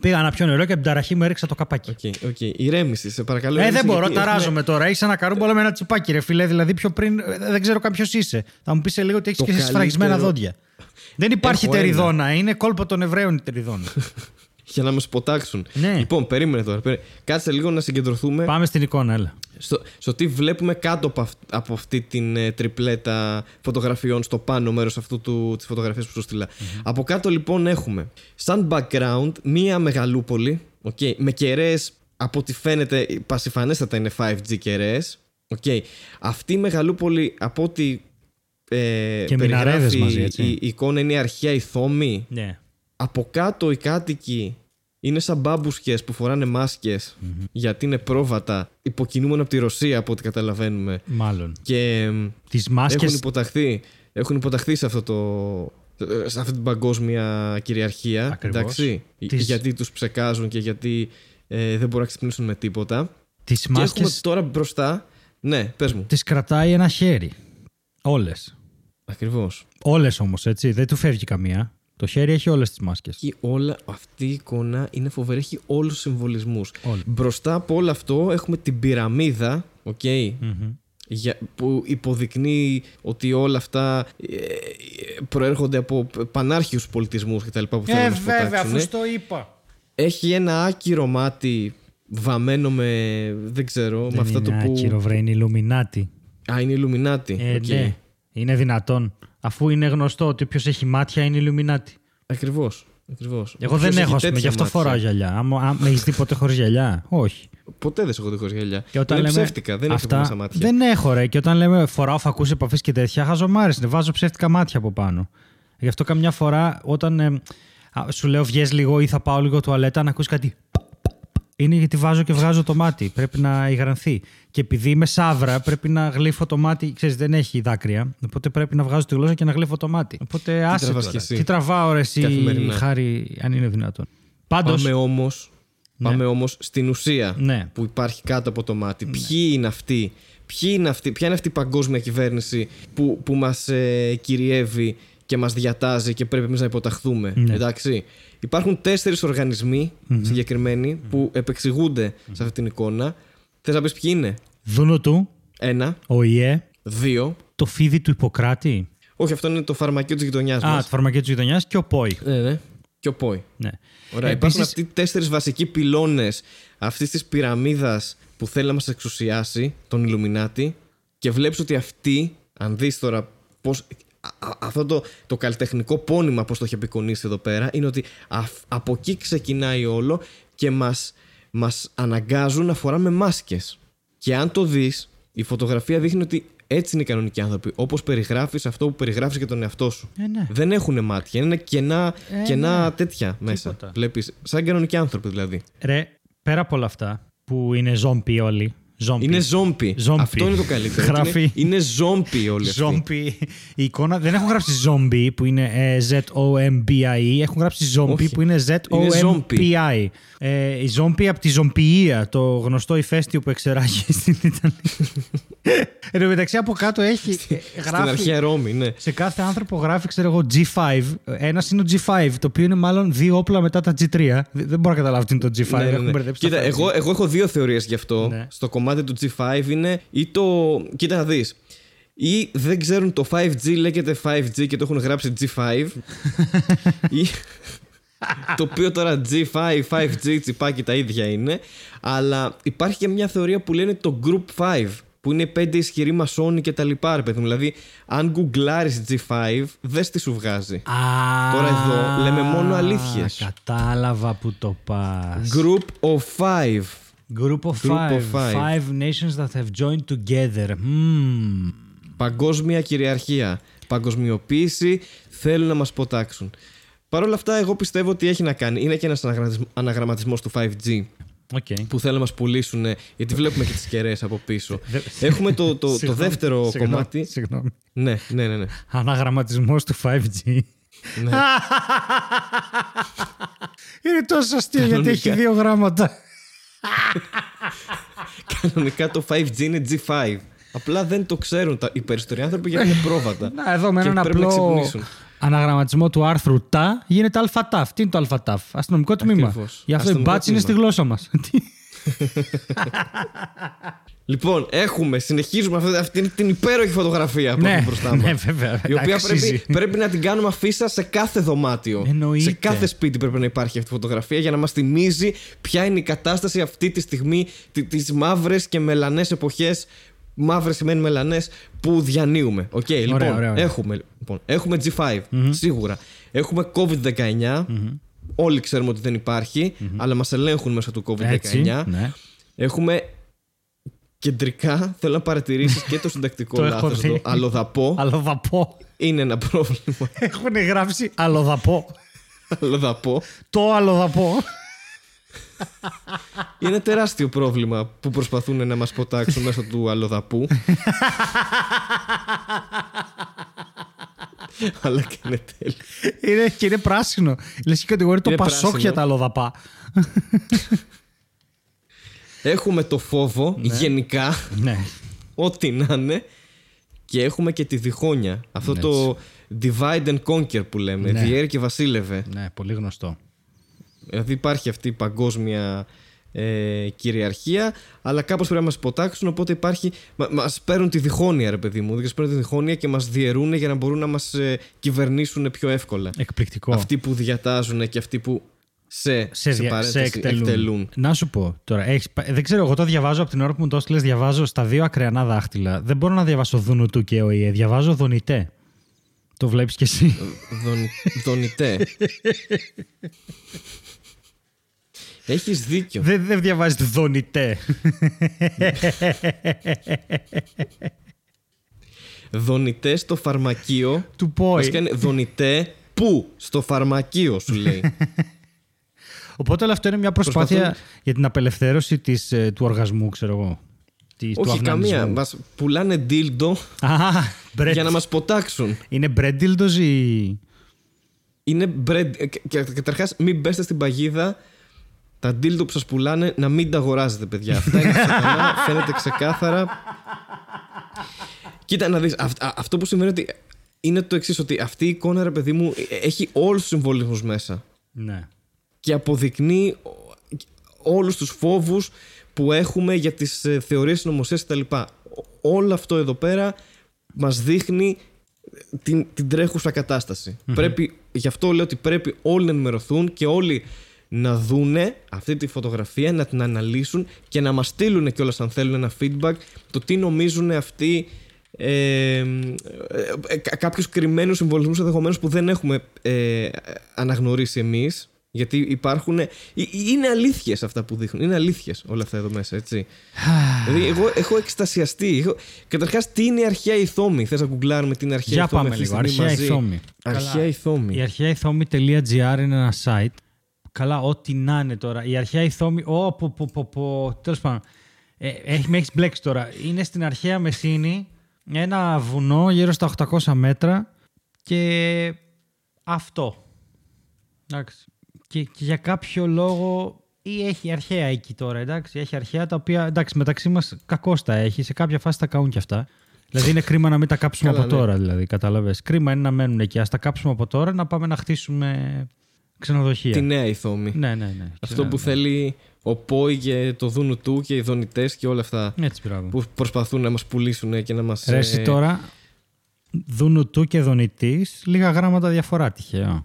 Πήγα να πιω νερό και από την ταραχή μου έριξα το καπάκι. OK, OK. Ηρέμησε, σε παρακαλώ. Ε, δεν ηρέμησες, μπορώ, γιατί έχουμε- ταράζομαι τώρα. Έχεις ένα καρούμπαλο με ένα τσιπάκι, ρε φίλε. Δηλαδή, πιο πριν ε, δεν ξέρω κάποιο είσαι. Θα μου πεις σε λίγο ότι έχεις Το και εσύ σφραγισμένα καλύτερο- δόντια. Δεν υπάρχει Έχω ένα. τερηδόνα. Είναι κόλπο των Εβραίων η τερηδόνα. Για να μας υποτάξουν. Ναι. Λοιπόν, περίμενε τώρα. περί- Κάτσε λίγο να συγκεντρωθούμε Πάμε στην εικόνα, έλα. στο, στο τι βλέπουμε κάτω από, αυ- από αυτή την ε, τριπλέτα φωτογραφιών στο πάνω μέρος αυτού του, της φωτογραφίας που σου έστειλα Από κάτω λοιπόν έχουμε σαν background μία μεγαλούπολη okay, με κεραίες από ό,τι φαίνεται πασιφανέστατα είναι 5G κεραίες okay. Αυτή η μεγαλούπολη από ό,τι ε, Και μιναρέδες περιγράφει μαζί, έτσι. η, η εικόνα είναι η αρχαία ηθόμη Ναι. από κάτω οι κάτοικοι είναι σαν μπάμπουσκες που φοράνε μάσκες γιατί είναι πρόβατα υποκινούμενα από τη Ρωσία από ό,τι καταλαβαίνουμε Μάλλον. και εμ, Τις έχουν μάσκε. υποταχθεί, έχουν υποταχθεί σε, αυτό το, σε αυτή την παγκόσμια κυριαρχία Ακριβώς. εντάξει, Τις- γιατί τους ψεκάζουν και γιατί ε, δεν μπορούν να ξυπνήσουν με τίποτα Τις και μάσκες έχουμε τώρα μπροστά ναι πες μου τις κρατάει ένα χέρι. Όλες. ακριβώς Όλες όμως, έτσι. Δεν του φεύγει καμία. Το χέρι έχει όλες τις μάσκες. Έχει όλα, αυτή η εικόνα είναι φοβερή, έχει όλους τους συμβολισμούς. Όλοι. Μπροστά από όλο αυτό έχουμε την πυραμίδα, οκ, για, που υποδεικνύει ότι όλα αυτά ε, ε, προέρχονται από πανάρχαιους πολιτισμούς και τα λοιπά που θέλουν Ε, να βέβαια, μας υποτάξουν. αφού στο είπα. Έχει ένα άκυρο μάτι βαμμένο με, δεν ξέρω, με Δεν αυτά είναι το που... άκυρο, βρε, είναι Ιλουμινάτι. Α, είναι Ιλουμινάτι. Ε, οκ. ναι. Είναι δυνατόν. Αφού είναι γνωστό ότι όποιος έχει μάτια είναι Ιλουμινάτι. Ακριβώς. Ακριβώς. Εγώ Όποιος δεν έχει έχω, ας πούμε, τέτοια γι' αυτό μάτια. φοράω γυαλιά. Άμα άμα έχεις δει ποτέ χωρίς γυαλιά, όχι. Ποτέ δεν σε έχω δει χωρίς γυαλιά. Και όταν είναι λέμε ψεύτικα, δεν αυτά, έχω μέσα μάτια. Δεν έχω, ρε. Και όταν λέμε φοράω φακούς επαφή και τέτοια, χαζομάρε είναι. Βάζω ψεύτικα μάτια από πάνω. Γι' αυτό καμιά φορά όταν ε, α, σου λέω βγες λίγο ή θα πάω λίγο τουαλέτα να ακούσει κάτι. Πα, πα, πα. Είναι γιατί βάζω και βγάζω το μάτι. Πρέπει να υγρανθεί. Και επειδή είμαι σαύρα, πρέπει να γλύφω το μάτι. Ξέρεις, δεν έχει δάκρυα. Οπότε πρέπει να βγάζω τη γλώσσα και να γλύφω το μάτι. Οπότε άσε τραβάς τώρα. κι εσύ; Τι τραβάω, ρε, εσύ, Καθημερινά. χάρη, αν είναι δυνατόν. Πάντως, Πάμε όμως, πάμε όμως στην ουσία Ναι. που υπάρχει κάτω από το μάτι. Ποιοι είναι αυτοί, ποιοι είναι αυτοί, ποια είναι αυτή η παγκόσμια κυβέρνηση που, που μας ε, κυριεύει και μας διατάζει και πρέπει εμείς να υποταχθούμε. Ναι. Εντάξει. Υπάρχουν τέσσερις οργανισμοί συγκεκριμένοι που επεξηγούνται σε αυτή την εικόνα. Θες να πεις ποιοι είναι; δούνο του, Ένα, ο ΙΕ, δύο. το φίδι του Ιπποκράτη. Όχι, αυτό είναι το φαρμακείο της γειτονιάς Α, μας. το φαρμακείο της γειτονιάς και ο ΠΟΗ. Ναι, ναι. Και ο ΠΟΗ. Ναι. Ωραία, Ε, υπάρχουν επίσης- αυτοί οι τέσσερις βασικοί πυλώνες αυτής της πυραμίδας που θέλει να μας εξουσιάσει, τον Ιλουμινάτη, και βλέπεις ότι αυτοί, αν δεις τώρα πώς. Αυτό το, το καλλιτεχνικό πόνημα, πώς το έχει απεικονίσει εδώ πέρα, είναι ότι αφ- από εκεί ξεκινάει όλο και μας, μας αναγκάζουν να φοράμε μάσκες. Και αν το δεις, η φωτογραφία δείχνει ότι Έτσι είναι οι κανονικοί άνθρωποι. Όπως περιγράφεις αυτό που περιγράφεις για τον εαυτό σου. Ε, ναι. Δεν έχουν μάτια. Είναι κενά, Ε, κενά ναι. τέτοια μέσα. Τίποτα. Βλέπεις. Σαν κανονικοί άνθρωποι δηλαδή. Ρε, πέρα από όλα αυτά που είναι ζόμπι όλοι. Ζόμπι. Είναι ζόμπι. Ζόμπι. Αυτό είναι το καλύτερο. Γράφει. Είναι, είναι ζόμπι όλοι αυτοί. Ζόμπι. Η εικόνα δεν έχουν γράψει ζόμπι που είναι ε, Z-O-M-B-I. Έχουν γράψει ζόμπι Όχι. που είναι Είναι Z-O-M-P-I. Ε, η ζόμπι από τη ζομπιεία, το γνωστό ηφαίστειο που εξεράγει στην Ιταλία. Εν τω μεταξύ από κάτω έχει. ε, Στην γράφει, αρχαία Ρώμη, ναι. σε κάθε άνθρωπο γράφει, ξέρω εγώ, G5. Ένας είναι το G5, το οποίο είναι μάλλον δύο όπλα μετά τα G3. Δεν δεν μπορώ να καταλάβω τι είναι το G5. Ναι, ναι, Έχουν ναι. μπερδέψει τα Κοίτα, 5G. εγώ, εγώ έχω δύο θεωρίες γι' αυτό. Ναι. Στο κομμάτι του G5 είναι ή το. Κοίτα να δεις. Ή δεν ξέρουν το 5G λέγεται 5G και το έχουν γράψει G5. ή το οποίο τώρα G5, 5G, τσιπάκι τα ίδια είναι. Αλλά υπάρχει και μια θεωρία που λένε το Group 5. Που είναι πέντε ισχυροί μασόνοι και τα λοιπά, ρε παιδί μου. Δηλαδή, αν γκουγκλάρεις G5, δες τι σου βγάζει. Α, Τώρα εδώ λέμε μόνο αλήθειες. Κατάλαβα που το πας. Group of 5. Group of Group five. of five. Five nations that have joined together. Hmm. Παγκόσμια κυριαρχία. Παγκοσμιοποίηση θέλουν να μας ποτάξουν. Παρ' όλα αυτά, εγώ πιστεύω ότι έχει να κάνει. Είναι και ένας αναγραμματισμός του 5G Οκ. που θέλουν να μας πουλήσουν, γιατί βλέπουμε και τις κεραίες από πίσω. Δε- Έχουμε το, το, το Συγγνώμη, δεύτερο συγγνώμη, κομμάτι. Συγγνώμη. Ναι, ναι, ναι. ναι. Αναγραμματισμός του 5G. ναι. Είναι τόσο αστείο γιατί Κανονικά. έχει δύο γράμματα. Κανονικά το 5G είναι G5. Απλά δεν το ξέρουν τα, οι περισσότεροι άνθρωποι γιατί είναι πρόβατα. Να, εδώ με Και έναν πρέπει να απλό ξυπνήσουν. αναγραμματισμό του άρθρου ΤΑ γίνεται ΑΤΑΦ. Τι είναι το ΑΤΑΦ, αστυνομικό τμήμα. Ακριβώς. Γι' αυτό η Αστυνομικό μπάτση είναι στη τμήμα. γλώσσα μας. Λοιπόν, έχουμε, συνεχίζουμε αυτή, αυτή την υπέροχη φωτογραφία που ναι, έχουμε μπροστά μας. ναι, βέβαια. Η οποία αξίζει. πρέπει, πρέπει να την κάνουμε αφίσα σε κάθε δωμάτιο. Εννοείται. Σε κάθε σπίτι πρέπει να υπάρχει αυτή η φωτογραφία για να μας θυμίζει ποια είναι η κατάσταση αυτή τη στιγμή, τις μαύρες και μελανές εποχές. Μαύρες σημαίνει μελανές που διανύουμε. Οκ, λοιπόν, ωραία, ωραία. Έχουμε, λοιπόν, έχουμε G5, σίγουρα. Έχουμε COVID-19. Όλοι ξέρουμε ότι δεν υπάρχει, αλλά μας ελέγχουν μέσω του COVID-19. Έτσι, ναι. Έχουμε κεντρικά, θέλω να παρατηρήσεις και το συντακτικό Το έχω λάθο. δει. Το αλλοδαπό Αλλοδαπό. είναι ένα πρόβλημα. Έχουν γράψει αλλοδαπό. αλλοδαπό. Το αλλοδαπό. Είναι ένα τεράστιο πρόβλημα που προσπαθούν να μας υποτάξουν μέσω του αλλοδαπού. Αλλά και είναι τέλειο. Είναι, και είναι πράσινο. Λες και κατηγορεί το Είναι Πασόκ πράσινο. για τα αλλοδαπά. Έχουμε το φόβο γενικά, ναι. ό,τι να είναι. Και έχουμε και τη διχόνοια. Αυτό το divide and conquer που λέμε. Ναι. Διέρη και βασίλευε. Ναι, πολύ γνωστό. Δηλαδή υπάρχει αυτή η παγκόσμια ε, κυριαρχία, αλλά κάπως πρέπει να μας ποτάξουν, οπότε υπάρχει... Μα, μας παίρνουν τη διχόνοια ρε παιδί μου, μας παίρνουν τη διχόνοια και μας διαιρούν για να μπορούν να μας ε, κυβερνήσουν πιο εύκολα. Εκπληκτικό. Αυτοί που διατάζουν και αυτοί που σε, σε, δια- παρένθεση σε εκτελούν. Να σου πω τώρα, έχεις, πα- δεν ξέρω, εγώ το διαβάζω από την ώρα που μου το έστειλες, διαβάζω στα δύο ακρεανά δάχτυλα. Δεν μπορώ να διαβάσω Δουνουτού και ΟΗΕ, διαβάζω Δονητέ. Το βλέπεις κι εσύ. Δον, δονητέ. Έχεις δίκιο. δεν, δεν διαβάζεις Δονητέ. Δονητέ στο φαρμακείο. Του πόη. Βασικά είναι δονητέ που στο φαρμακείο σου λέει. Οπότε όλο αυτό είναι μια προσπάθεια Προσπαθούν- για την απελευθέρωση της, ε, του οργασμού, ξέρω εγώ. Της, του Όχι αυνανισμού. καμία. Μας πουλάνε ντίλντο Α, μπρετ. για να μας ποτάξουν. Είναι μπρέντιλντος ή... Είναι bread. ε, και- και Καταρχάς, μην πέστε στην παγίδα τα ντίλντο που σας πουλάνε να μην τα αγοράζετε, παιδιά. Αυτά είναι σατανά, φαίνεται ξεκάθαρα. Κοίτα να δεις, αυ- α- αυτό που σημαίνει ότι είναι το εξής ότι αυτή η εικόνα, ρε παιδί μου, ε, έχει όλους τους συμβολισμούς μέσα. Ναι. Και αποδεικνύει ο- όλους τους φόβους που έχουμε για τις ε, θεωρίες συνωμοσίας κτλ. Όλο αυτό εδώ πέρα μας δείχνει την, την τρέχουσα κατάσταση. Πρέπει, γι' αυτό λέω ότι πρέπει όλοι να ενημερωθούν και όλοι να δούνε αυτή τη φωτογραφία, να την αναλύσουν και να μας στείλουν κιόλας αν θέλουν ένα feedback το τι νομίζουν αυτοί ε, ε, ε, κα- κάποιους κρυμμένους συμβολισμούς ενδεχομένως που δεν έχουμε ε, αναγνωρίσει εμείς Γιατί υπάρχουν. ε, ε, Είναι αλήθειες αυτά που δείχνουν. Είναι αλήθειες όλα αυτά εδώ μέσα, έτσι. δηλαδή, εγώ έχω εκστασιαστεί. Έχω... Καταρχάς, τι είναι η αρχαία ηθόμη. Θες να γκουγκλάρουμε την αρχαία Για ηθόμη πάμε αυτή τη λίγο. στιγμή Αρχαία μαζί; ηθόμη. Αρχαία ηθόμη. Η αρχαία ηθόμη.gr είναι ένα site. Καλά, ό,τι να είναι τώρα. Η αρχαία ηθόμη. Ω, πω, πω, πω, πω. Τέλος πάντων. Ε, έχει, με έχεις μπλέξει τώρα. Είναι στην αρχαία Μεσίνη ένα βουνό γύρω στα 800 μέτρα και αυτό. Εντάξει. Και, και για κάποιο λόγο ή έχει αρχαία εκεί τώρα, εντάξει. Έχει αρχαία τα οποία, εντάξει, μεταξύ μας κακώς τα έχει. Σε κάποια φάση τα καούν και αυτά. Δηλαδή είναι κρίμα να μην τα κάψουμε Καλά, από ναι. τώρα, δηλαδή, κατάλαβες. Κρίμα είναι να μένουν εκεί. Ας τα κάψουμε από τώρα, να πάμε να χτίσουμε ξενοδοχεία. Τη νέα ηθόμη. Ναι, ναι, ναι. Αυτό Ναι, που ναι. θέλει ο Πόη και το δούνου του και οι δονητές και όλα αυτά. Έτσι, μπράβο. Που προσπαθούν να μας πουλήσουν και να ε, μας. Ρε εσύ τώρα, δούνου του και δονητής, λίγα γράμματα διαφορά τυχαίο.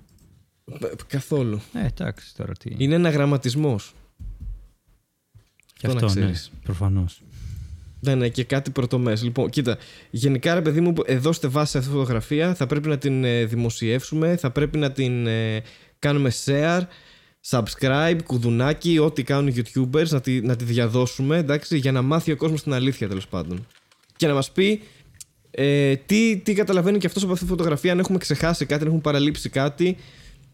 Καθόλου. Ε, εντάξει τώρα τι. Είναι ένα γραμματισμός. και αυτό να αυτό, ναι, ξέρεις. προφανώς. Ναι, ναι, και κάτι πρωτομέ. Λοιπόν, κοίτα, γενικά ρε παιδί μου, εδώ στη βάση σε αυτή τη φωτογραφία θα πρέπει να την ε, δημοσιεύσουμε, θα πρέπει να την ε, κάνουμε share, subscribe, κουδουνάκι, ό,τι κάνουν οι YouTubers, να τη, να τη διαδώσουμε, εντάξει, για να μάθει ο κόσμος την αλήθεια τέλος πάντων. Και να μας πει ε, τι, τι καταλαβαίνει και αυτός από αυτή τη φωτογραφία, αν έχουμε ξεχάσει κάτι, αν έχουμε παραλείψει κάτι.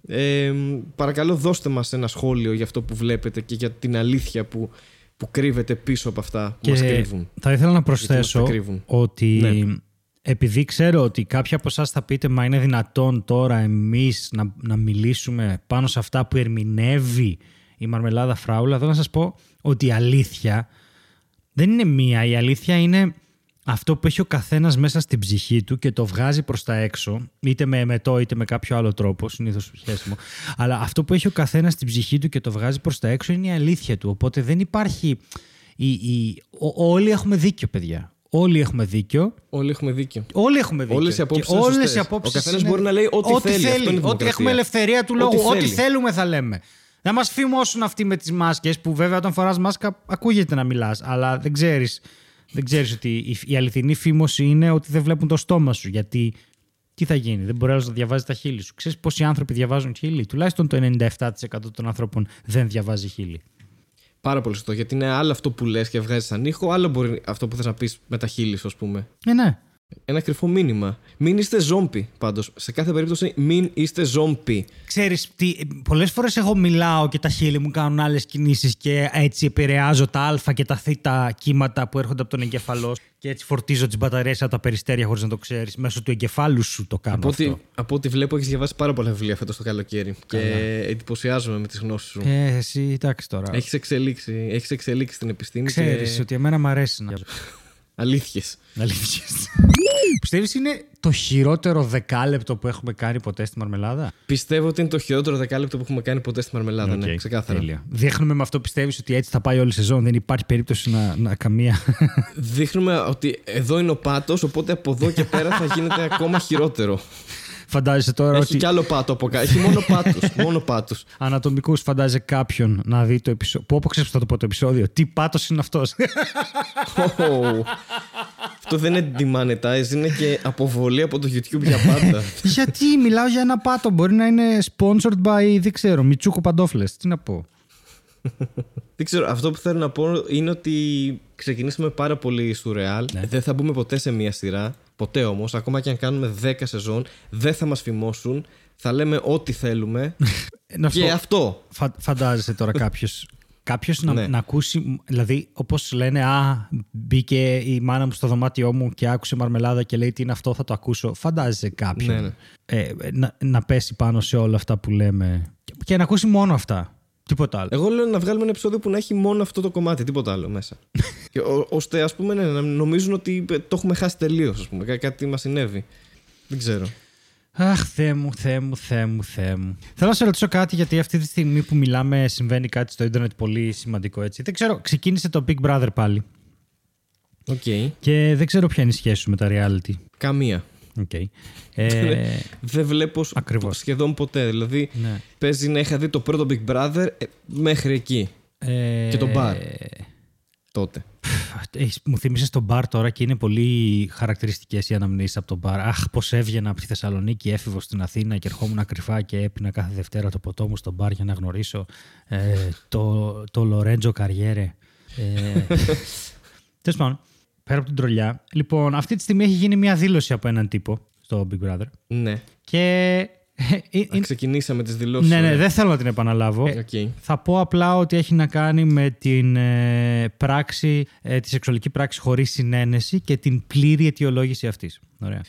Ε, παρακαλώ δώστε μας ένα σχόλιο για αυτό που βλέπετε και για την αλήθεια που, που κρύβεται πίσω από αυτά που μας κρύβουν. θα ήθελα να μας τα προσθέσω κρύβουν. ότι Ναι. επειδή ξέρω ότι κάποιοι από εσάς θα πείτε μα είναι δυνατόν τώρα εμείς να, να μιλήσουμε πάνω σε αυτά που ερμηνεύει η Μαρμελάδα Φράουλα, θέλω να σας πω ότι η αλήθεια δεν είναι μία. Η αλήθεια είναι αυτό που έχει ο καθένας μέσα στην ψυχή του και το βγάζει προς τα έξω, είτε με εμετό είτε με κάποιο άλλο τρόπο, συνήθως σχέσιμο. Αλλά αυτό που έχει ο καθένας στην ψυχή του και το βγάζει προς τα έξω είναι η αλήθεια του. Οπότε δεν υπάρχει... Η, η, ο- όλοι έχουμε δίκιο, παιδιά. Όλοι έχουμε δίκιο. Όλοι έχουμε δίκιο. Όλοι έχουμε δίκιο. Όλες οι απόψεις Και είναι όλες σωστές. οι απόψεις Ο καθένας είναι- μπορεί να λέει ό,τι θέλει. Αυτό είναι Ότι δημοκρατία. έχουμε ελευθερία του λόγου. Ό,τι Ό,τι, θέλει. θέλουμε θα λέμε. Δεν μας φημώσουν αυτοί με τις μάσκες που βέβαια όταν φοράς μάσκα ακούγεται να μιλάς, αλλά δεν ξέρεις δεν ξέρεις ότι η, η αληθινή φήμωση είναι ότι δεν βλέπουν το στόμα σου. Γιατί τι θα γίνει, δεν μπορεί άλλος να διαβάζει τα χείλη σου. Ξέρεις πόσοι άνθρωποι διαβάζουν χείλη; Τουλάχιστον το 97% των ανθρώπων δεν διαβάζει χείλη. Πάρα πολύ σωστό. Γιατί είναι άλλο αυτό που λες και βγάζει σαν ήχο, άλλο μπορεί αυτό που θες να πεις με τα χείλη σου, ας πούμε. Ε, ναι. Ένα κρυφό μήνυμα. Μην είστε ζόμπι, πάντως. Σε κάθε περίπτωση, μην είστε ζόμπι. Ξέρεις, τι, πολλές φορές εγώ μιλάω και τα χείλη μου κάνουν άλλες κινήσεις και έτσι επηρεάζω τα α και τα θ κύματα που έρχονται από τον εγκεφαλός και έτσι φορτίζω τις μπαταρίες από τα περιστέρια χωρίς να το ξέρεις. Μέσω του εγκεφάλου σου το κάνω Από αυτό. ό,τι, από ό,τι βλέπω, έχεις διαβάσει πάρα πολλά βιβλία φέτος το καλοκαίρι. Και εντυπωσιάζομαι με τις γνώσεις σου. Ε, εσύ, εντάξει τώρα. Έχεις εξελίξει, έχεις εξελίξει την επιστήμη. Ξέρεις Και... ότι εμένα μου αρέσει να... Αλήθειες. Αλήθειες. Πιστεύεις είναι το χειρότερο δεκάλεπτο που έχουμε κάνει ποτέ στη Μαρμελάδα; Πιστεύω ότι είναι το χειρότερο δεκάλεπτο που έχουμε κάνει ποτέ στη Μαρμελάδα. Ναι, Οκ, ξεκάθαρα. τέλεια. Δείχνουμε με αυτό πιστεύεις ότι έτσι θα πάει όλη η σεζόν. Δεν υπάρχει περίπτωση να, να καμία... Δείχνουμε ότι εδώ είναι ο πάτος, οπότε από εδώ και πέρα θα γίνεται ακόμα χειρότερο. Φαντάζεσαι τώρα Έχει ότι κι άλλο πάτο από κάτω. Έχει μόνο πάτου. μόνο πάτου. ανατομικούς φαντάζεσαι κάποιον να δει το επεισόδιο. Πού ξέρεις που θα το πω το επεισόδιο; Τι πάτος είναι αυτός; Αυτό δεν είναι demonetize, είναι και αποβολή από το YouTube για πάντα. Γιατί; Μιλάω για ένα πάτο. Μπορεί να είναι sponsored by, δεν ξέρω, Μιτσούκο Παντόφλες. Τι να πω; δεν ξέρω, αυτό που θέλω να πω είναι ότι ξεκινήσαμε πάρα πολύ σουρεάλ. Ναι. Δεν θα μπούμε ποτέ σε μία σειρά. Ποτέ όμως, ακόμα και αν κάνουμε 10 σεζόν, δεν θα μας φημώσουν. Θα λέμε ό,τι θέλουμε. Να σου και πω, αυτό. φα- φαντάζεσαι τώρα κάποιος. Κάποιος να, Ναι. να ακούσει, δηλαδή όπως λένε, Α, μπήκε η μάνα μου στο δωμάτιό μου και άκουσε μαρμελάδα και λέει τι είναι αυτό, θα το ακούσω. Φαντάζεσαι κάποιον Ναι, ναι. Ε, να, να πέσει πάνω σε όλα αυτά που λέμε και, και να ακούσει μόνο αυτά. Τίποτα άλλο. Εγώ λέω να βγάλουμε ένα επεισόδιο που να έχει μόνο αυτό το κομμάτι, τίποτα άλλο μέσα. και, ο- ώστε ας πούμε ναι, να νομίζουν ότι το έχουμε χάσει τελείως, ας πούμε. Κά- κάτι μας συνέβη. Δεν ξέρω. Αχ, Θεέ μου, Θεέ μου, Θεέ μου, Θεέ μου. Θέλω να σε ρωτήσω κάτι, γιατί αυτή τη στιγμή που μιλάμε συμβαίνει κάτι στο ίντερνετ πολύ σημαντικό έτσι. Δεν ξέρω, ξεκίνησε το Big Brother πάλι. Οκ. Και δεν ξέρω ποια είναι η σχέση σου με τα reality. Καμία. Okay. Ε, Δεν βλέπω σ- Ακριβώς. σχεδόν ποτέ. Δηλαδή, ναι. παίζει να είχα δει το πρώτο Big Brother ε, μέχρι εκεί. Ε, Και το μπαρ. τότε. έχεις- μου θύμισες τον μπαρ τώρα και είναι πολύ χαρακτηριστικές οι αναμνήσεις από τον μπαρ. Αχ, πώς έβγαινα από τη Θεσσαλονίκη, έφηβο στην Αθήνα και ερχόμουν κρυφά και έπινα κάθε Δευτέρα το ποτό μου στο μπαρ για να γνωρίσω ε, το, το Λορέντζο Καριέρε. Ε, Τέλος πάντων, πέρα από την τρολιά. Λοιπόν, αυτή τη στιγμή έχει γίνει μια δήλωση από έναν τύπο στο Big Brother. Ναι. Και. ε, ε, Α, ξεκινήσαμε τις δηλώσεις. ναι, ναι, δεν θέλω να την επαναλάβω. Οκ. Θα πω απλά ότι έχει να κάνει με την ε, πράξη, ε, τη σεξουαλική πράξη χωρίς συναίνεση και την πλήρη αιτιολόγηση αυτής. Ωραία.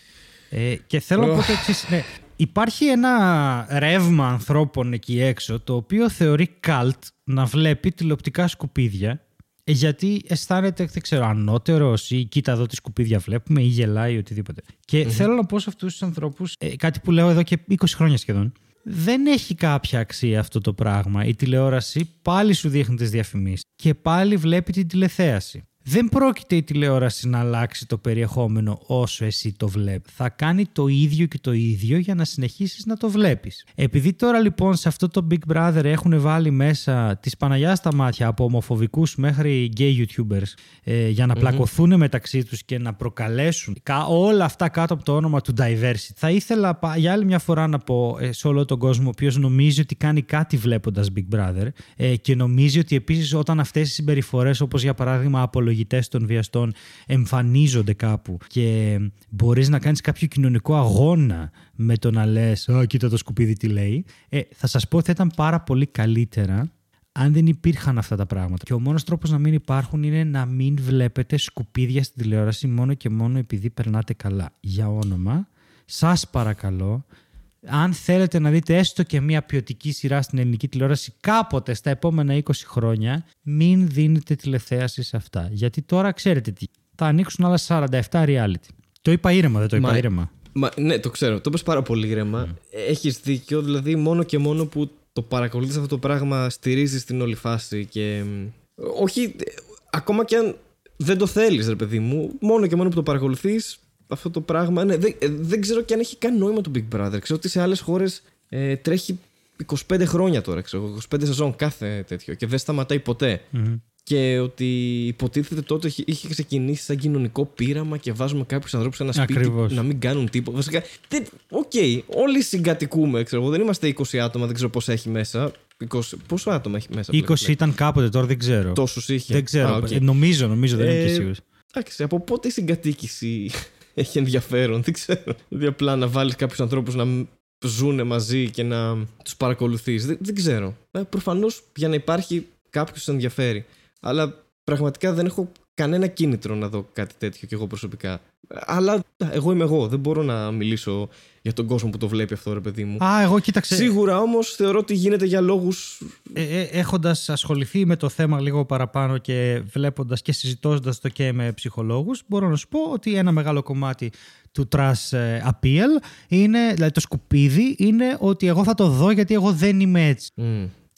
Ε, και θέλω να πω το εξής. Ναι, υπάρχει ένα ρεύμα ανθρώπων εκεί έξω το οποίο θεωρεί καλτ να βλέπει τηλεοπτικά σκουπίδια ε, γιατί αισθάνεται, δεν ξέρω, ανώτερος ή κοίτα εδώ τι σκουπίδια βλέπουμε ή γελάει ή οτιδήποτε. Και θέλω να πω σε αυτούς τους ανθρώπους κάτι που λέω εδώ και 20 χρόνια σχεδόν. Δεν έχει κάποια αξία αυτό το πράγμα. Η τηλεόραση πάλι σου δείχνει τις διαφημίσεις και πάλι βλέπει την τηλεθέαση. Δεν πρόκειται η τηλεόραση να αλλάξει το περιεχόμενο όσο εσύ το βλέπεις. Θα κάνει το ίδιο και το ίδιο για να συνεχίσεις να το βλέπεις. Επειδή τώρα λοιπόν σε αυτό το Big Brother έχουν βάλει μέσα τις Παναγιάς στα μάτια από ομοφοβικούς μέχρι gay YouTubers ε, για να πλακωθούν μεταξύ τους και να προκαλέσουν κα- όλα αυτά κάτω από το όνομα του diversity. Θα ήθελα πα- για άλλη μια φορά να πω ε, σε όλο τον κόσμο ο οποίος νομίζει ότι κάνει κάτι βλέποντας Big Brother ε, και νομίζει ότι επίσης όταν αυτές οι συμπεριφορές όπως για παράδειγμα απολογητές των βιαστών εμφανίζονται κάπου και μπορείς να κάνεις κάποιο κοινωνικό αγώνα με το να λες «Α, κοίτα το σκουπίδι τι λέει», ε, θα σας πω ότι θα ήταν πάρα πολύ καλύτερα αν δεν υπήρχαν αυτά τα πράγματα. Και ο μόνος τρόπος να μην υπάρχουν είναι να μην βλέπετε σκουπίδια στην τηλεόραση μόνο και μόνο επειδή περνάτε καλά. Για όνομα, σας παρακαλώ, αν θέλετε να δείτε έστω και μια ποιοτική σειρά στην ελληνική τηλεόραση κάποτε στα επόμενα 20 χρόνια, μην δίνετε τηλεθέασης σε αυτά. Γιατί τώρα ξέρετε τι. Θα ανοίξουν άλλα 47 reality. Το είπα ήρεμα, δεν το είπα Μα- ήρεμα. Μα, ναι, το ξέρω. Το είπες πάρα πολύ ήρεμα. Έχεις δίκιο. Δηλαδή, μόνο και μόνο που το παρακολουθείς αυτό το πράγμα, στηρίζεις την όλη φάση και. μ, Όχι. ε, Ακόμα και αν δεν το θέλεις, ρε παιδί μου, μόνο και μόνο που το παρακολουθείς αυτό το πράγμα. Ναι, δεν, ε, δεν ξέρω και αν έχει καν νόημα το Big Brother. Ξέρω ότι σε άλλες χώρες ε, τρέχει 25 χρόνια τώρα, ξέρω, 25 σεζόν κάθε τέτοιο και δεν σταματάει ποτέ. Μμμ. Και ότι υποτίθεται τότε είχε- είχε ξεκινήσει σαν κοινωνικό πείραμα και βάζουμε κάποιους ανθρώπους σε ένα σπίτι Ακριβώς. να μην κάνουν τίποτα. Βασικά, δεν- οκ, όλοι συγκατοικούμε, ξέρω εγώ. Δεν είμαστε 20 άτομα, δεν ξέρω πόσα έχει μέσα. 20, πόσα άτομα έχει μέσα. 20 ήταν κάποτε, τώρα δεν ξέρω. Τόσους είχε. Δεν ξέρω. Α, οκ. Ε, νομίζω, νομίζω, δεν είμαι και Ε, σίγουρος. Εντάξει, από πότε η συγκατοίκηση έχει ενδιαφέρον, δεν ξέρω. Δηλαδή απλά να βάλεις κάποιους ανθρώπους να μ- ζουνε μαζί και να τους παρακολουθείς. Δεν, δεν ξέρω. Ε, Προφανώς για να υπάρχει κάποιος που ενδιαφέρει. Αλλά πραγματικά δεν έχω κανένα κίνητρο να δω κάτι τέτοιο κι εγώ προσωπικά. Αλλά α, εγώ είμαι εγώ. Δεν μπορώ να μιλήσω για τον κόσμο που το βλέπει αυτό, ρε παιδί μου. Α, εγώ κοίταξε. Σίγουρα όμως θεωρώ ότι γίνεται για λόγους. Ε, ε, έχοντας ασχοληθεί με το θέμα λίγο παραπάνω και βλέποντας και συζητώντας το και με ψυχολόγους, μπορώ να σου πω ότι ένα μεγάλο κομμάτι του trash ε, appeal είναι, δηλαδή το σκουπίδι, είναι ότι εγώ θα το δω γιατί εγώ δεν είμαι έτσι.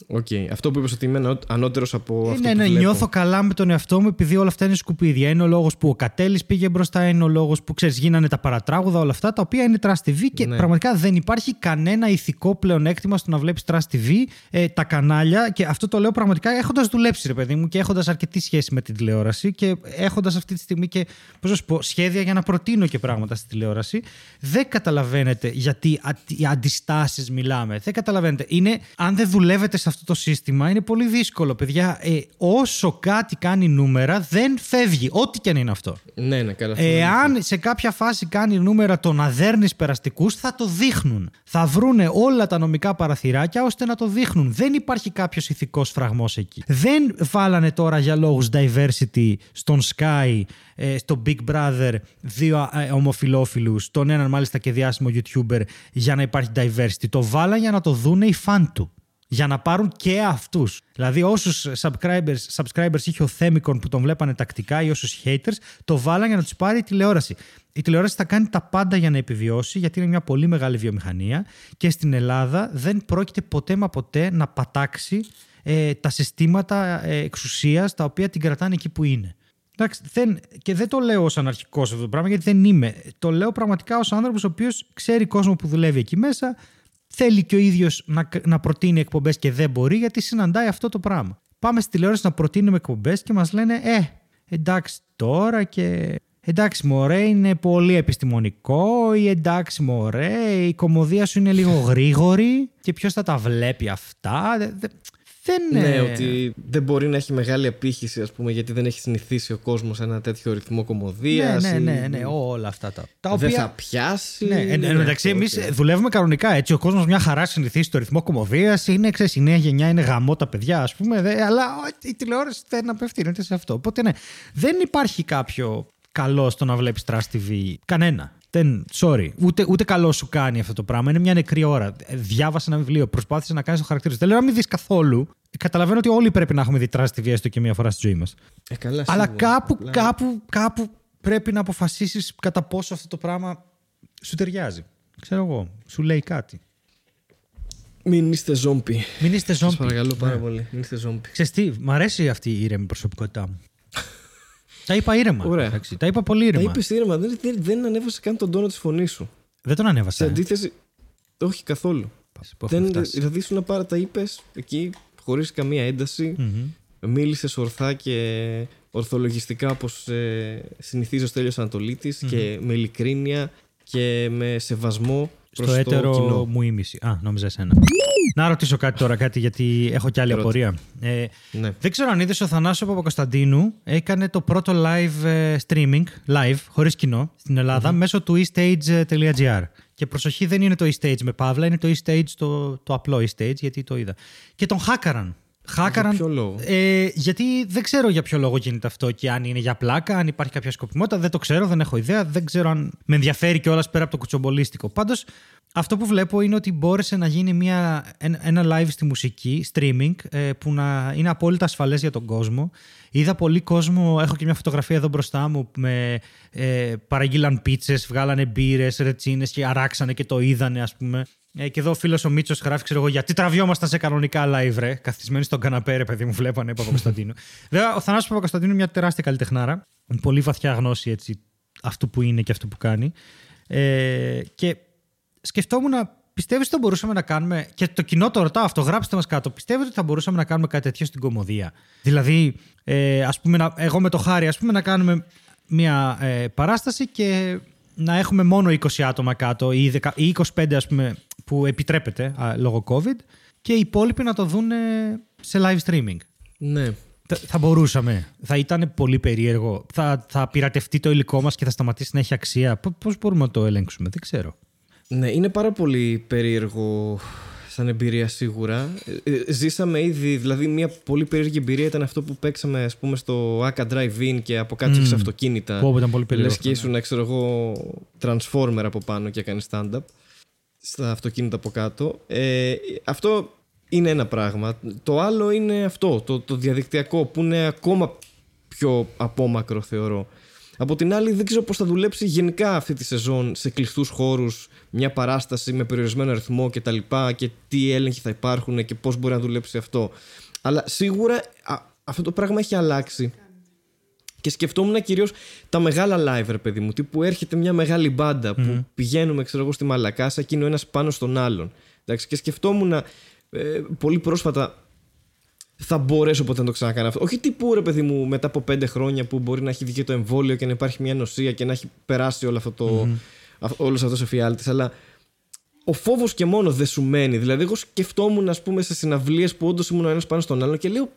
Οκ. Αυτό που είπες ότι είμαι ανώτερος από Ε, αυτό ναι, που ναι, βλέπω. νιώθω καλά με τον εαυτό μου επειδή όλα αυτά είναι σκουπίδια. Είναι ο λόγος που ο Κατέλης πήγε μπροστά, είναι ο λόγος που ξέρεις, γίνανε τα παρατράγουδα, όλα αυτά τα οποία είναι Trust TV και Ναι. πραγματικά δεν υπάρχει κανένα ηθικό πλεονέκτημα στο να βλέπεις Trust TV, ε, τα κανάλια. Και αυτό το λέω πραγματικά έχοντας δουλέψει, ρε παιδί μου, και έχοντας αρκετή σχέση με την τηλεόραση και έχοντας αυτή τη στιγμή και πώς να σου πω, σχέδια για να προτείνω και πράγματα στη τηλεόραση. Δεν καταλαβαίνετε γιατί α- οι αντιστάσεις μιλάμε. Δεν καταλαβαίνετε. Είναι, αν δεν δουλεύετε σε αυτό το σύστημα, είναι πολύ δύσκολο, παιδιά. Ε, όσο κάτι κάνει νούμερα, δεν φεύγει. Ό,τι και αν είναι αυτό. Ναι, ναι, καλά. αυτό είναι αλήθεια. Εάν σε κάποια φάση κάνει νούμερα το να δέρνεις περαστικούς, θα το δείχνουν. Θα βρούνε όλα τα νομικά παραθυράκια ώστε να το δείχνουν. Δεν υπάρχει κάποιος ηθικός φραγμός εκεί. Δεν βάλανε τώρα για λόγους diversity στον Sky, ε, στο Big Brother, δύο ε, ομοφιλόφιλους, τον έναν μάλιστα και διάσημο YouTuber, για να υπάρχει diversity. Το βάλαν για να το δούνε οι φαν του. Για να πάρουν και αυτούς. Δηλαδή, όσους subscribers, subscribers είχε ο Θέμικον που τον βλέπανε τακτικά ή όσους haters, το βάλαν για να τους πάρει η τηλεόραση. Η τηλεόραση θα κάνει τα πάντα για να επιβιώσει, γιατί είναι μια πολύ μεγάλη βιομηχανία και στην Ελλάδα δεν πρόκειται ποτέ μα ποτέ να πατάξει ε, τα συστήματα ε, εξουσίας τα οποία την κρατάνε εκεί που είναι. Εντάξει, δεν, και δεν το λέω ως αναρχικός αυτό το πράγμα, γιατί δεν είμαι. Το λέω πραγματικά ως άνθρωπος ο οποίος ξέρει κόσμο που δουλεύει εκεί μέσα, θέλει και ο ίδιος να, να προτείνει εκπομπές και δεν μπορεί, γιατί συναντάει αυτό το πράγμα. Πάμε στη τηλεόραση να προτείνουμε εκπομπές και μας λένε, Ε, εντάξει τώρα και εντάξει μωρέ είναι πολύ επιστημονικό ή εντάξει μωρέ η κωμωδία σου είναι λίγο γρήγορη και ποιος θα τα βλέπει αυτά. Δε- δε- Δεν Ναι, είναι... ότι δεν μπορεί να έχει μεγάλη απήχηση, ας πούμε, γιατί δεν έχει συνηθίσει ο κόσμος ένα τέτοιο ρυθμό ναι, κωμωδίας. ναι, ή- ναι, ναι, όλα αυτά τα, τα Δεν οποία... θα πιάσει. Ναι, εν, δεν εν μεταξύ, αυτό, εμείς οκ. δουλεύουμε κανονικά έτσι. Ο κόσμος μια χαρά συνηθίσει το ρυθμό κωμωδίας. Είναι, ξέρεις, η νέα γενιά είναι γαμώ τα παιδιά, ας πούμε. Δε, αλλά ο, η τηλεόραση δεν απευθύνεται σε αυτό. Οπότε ναι, δεν υπάρχει κάποιο καλό στο να βλέπεις Trash TV. Κανένα. Δεν, sorry. Ούτε, ούτε καλό σου κάνει αυτό το πράγμα. Είναι μια νεκρή ώρα. Ε, Διάβασε ένα βιβλίο, προσπάθησε να κάνεις το χαρακτήρα σου. Δεν λέω να μην δεις καθόλου. Καταλαβαίνω ότι όλοι πρέπει να έχουμε δει Trash TV έστω και μία φορά στη ζωή μας. Ε, καλά, Αλλά σίγουρα. κάπου, Απλά- κάπου, κάπου πρέπει να αποφασίσεις κατά πόσο αυτό το πράγμα σου ταιριάζει. Ξέρω εγώ, σου λέει κάτι. Μην είστε ζόμπι. Μην είστε Σας ζόμπι. παρακαλώ πάρα Ναι. πολύ. Μην είστε ζόμπι. Ξέρεις τι, μ' αρέσει αυτή η ήρεμη προσωπικότητά μου. Τα είπα ήρεμα. Ωραία. εντάξει. Τα είπα πολύ Τα ήρεμα. είπες ήρεμα, δεν, δεν, δεν ανέβασε καν τον τόνο της φωνής σου. Δεν τον Σε ανέβασα. ε. αντίθεση. Όχι καθόλου. Πού έχουμε Δεν, φτάσει. δηλαδή σου να πάρα τα είπες εκεί χωρίς καμία ένταση. Μμμ. Μίλησες ορθά και ορθολογιστικά όπως ε, συνηθίζει ο Στέλιος Ανατολίτης και με ειλικρίνεια και με σεβασμό προς Στο το έτερο κοινό. μου ήμιση. Α, νόμιζα εσένα. Να ρωτήσω κάτι τώρα, κάτι γιατί έχω κι άλλη Ρώτα. απορία. Ε, Ναι. δεν ξέρω αν είδες ο Θανάσος Παπακοσταντίνου έκανε το πρώτο live ε, streaming, live, χωρίς κοινό, στην ελλαδα μέσω του eStage.gr. Και προσοχή, δεν είναι το eStage με παύλα, είναι το eStage το, το απλό eStage, γιατί το είδα. Και τον χάκαραν. Χάκαραν. ποιο λόγο; Ε, γιατί δεν ξέρω για ποιο λόγο γίνεται αυτό και αν είναι για πλάκα, αν υπάρχει κάποια σκοπιμότητα. Δεν το ξέρω, δεν έχω ιδέα. Δεν ξέρω αν με ενδιαφέρει κιόλας πέρα από το κουτσομπολίστικο. Πάντως, αυτό που βλέπω είναι ότι μπόρεσε να γίνει μια, ένα, ένα live στη μουσική, streaming, ε, που να είναι απόλυτα ασφαλές για τον κόσμο. Είδα πολύ κόσμο, έχω και μια φωτογραφία εδώ μπροστά μου, με, ε, παραγγείλαν πίτσες, βγάλανε μπύρες, ρετσίνες και αράξανε και το είδανε ας πούμε. Ε, και εδώ ο φίλος ο Μίτσος γράφει, ξέρω εγώ, γιατί τραβιόμασταν σε κανονικά live, ρε; Καθισμένοι στον καναπέ, ρε, παιδί μου, βλέπανε Παπακοσταντίνου. Βέβαια, ο Θανάσης Παπακοσταντίνου είναι μια τεράστια καλλιτεχνάρα. Με πολύ βαθιά γνώση έτσι, αυτού που είναι και αυτού που κάνει. Ε, και σκεφτόμουν να πιστεύεις ότι θα μπορούσαμε να κάνουμε. Και το κοινό το ρωτάω αυτό, γράψτε μας κάτω. Πιστεύετε ότι θα μπορούσαμε να κάνουμε κάτι τέτοιο στην κομμωδία; Δηλαδή, ε, ας πούμε, να, εγώ με το χάρη, ας πούμε, να κάνουμε μια ε, παράσταση και να έχουμε μόνο 20 άτομα κάτω ή, 10, ή 25 ας πούμε που επιτρέπεται α, λόγω COVID και οι υπόλοιποι να το δουν ε, σε live streaming. Ναι. Θα, θα μπορούσαμε. Θα ήταν πολύ περίεργο. Θα, θα πειρατευτεί το υλικό μας και θα σταματήσει να έχει αξία. Π- Πώς μπορούμε να το ελέγξουμε. Δεν ξέρω. Ναι, είναι πάρα πολύ περίεργο σαν εμπειρία σίγουρα. Ε, ε, ζήσαμε ήδη, δηλαδή μια πολύ περίεργη εμπειρία ήταν αυτό που παίξαμε ας πούμε στο Aka Drive-In και από κάτω mm. αυτοκίνητα. Πω, πω, ήταν πολύ περίεργο Λες και αυτό, ναι. ήσουν, ξέρω εγώ, transformer από πάνω και έκανες stand-up στα αυτοκίνητα από κάτω. Ε, αυτό είναι ένα πράγμα. Το άλλο είναι αυτό, το, το διαδικτυακό που είναι ακόμα πιο απόμακρο θεωρώ. Από την άλλη δεν ξέρω πώς θα δουλέψει γενικά αυτή τη σεζόν σε κλειστούς χώρους μια παράσταση με περιορισμένο αριθμό και τα λοιπά και τι έλεγχοι θα υπάρχουν και πώς μπορεί να δουλέψει αυτό. Αλλά σίγουρα α, αυτό το πράγμα έχει αλλάξει και σκεφτόμουν κυρίως τα μεγάλα live, ρε παιδί μου. Τύπου έρχεται μια μεγάλη μπάντα που πηγαίνουμε, ξέρω εγώ, στη Μαλακάσα και είναι ο ένας πάνω στον άλλον. Εντάξει, και σκεφτόμουν ε, πολύ πρόσφατα θα μπορέσω ποτέ να το ξανακάνω αυτό. Όχι τύπου ρε παιδί μου μετά από πέντε χρόνια που μπορεί να έχει βγει το εμβόλιο και να υπάρχει μια νοσία και να έχει περάσει όλο αυτό το, mm. όλος αυτός ο φιάλτης αλλά ο φόβος και μόνο δεν σου μένει. Δηλαδή εγώ σκεφτόμουν ας πούμε σε συναυλίες που όντως ήμουν ο ένας πάνω στον άλλον και λέω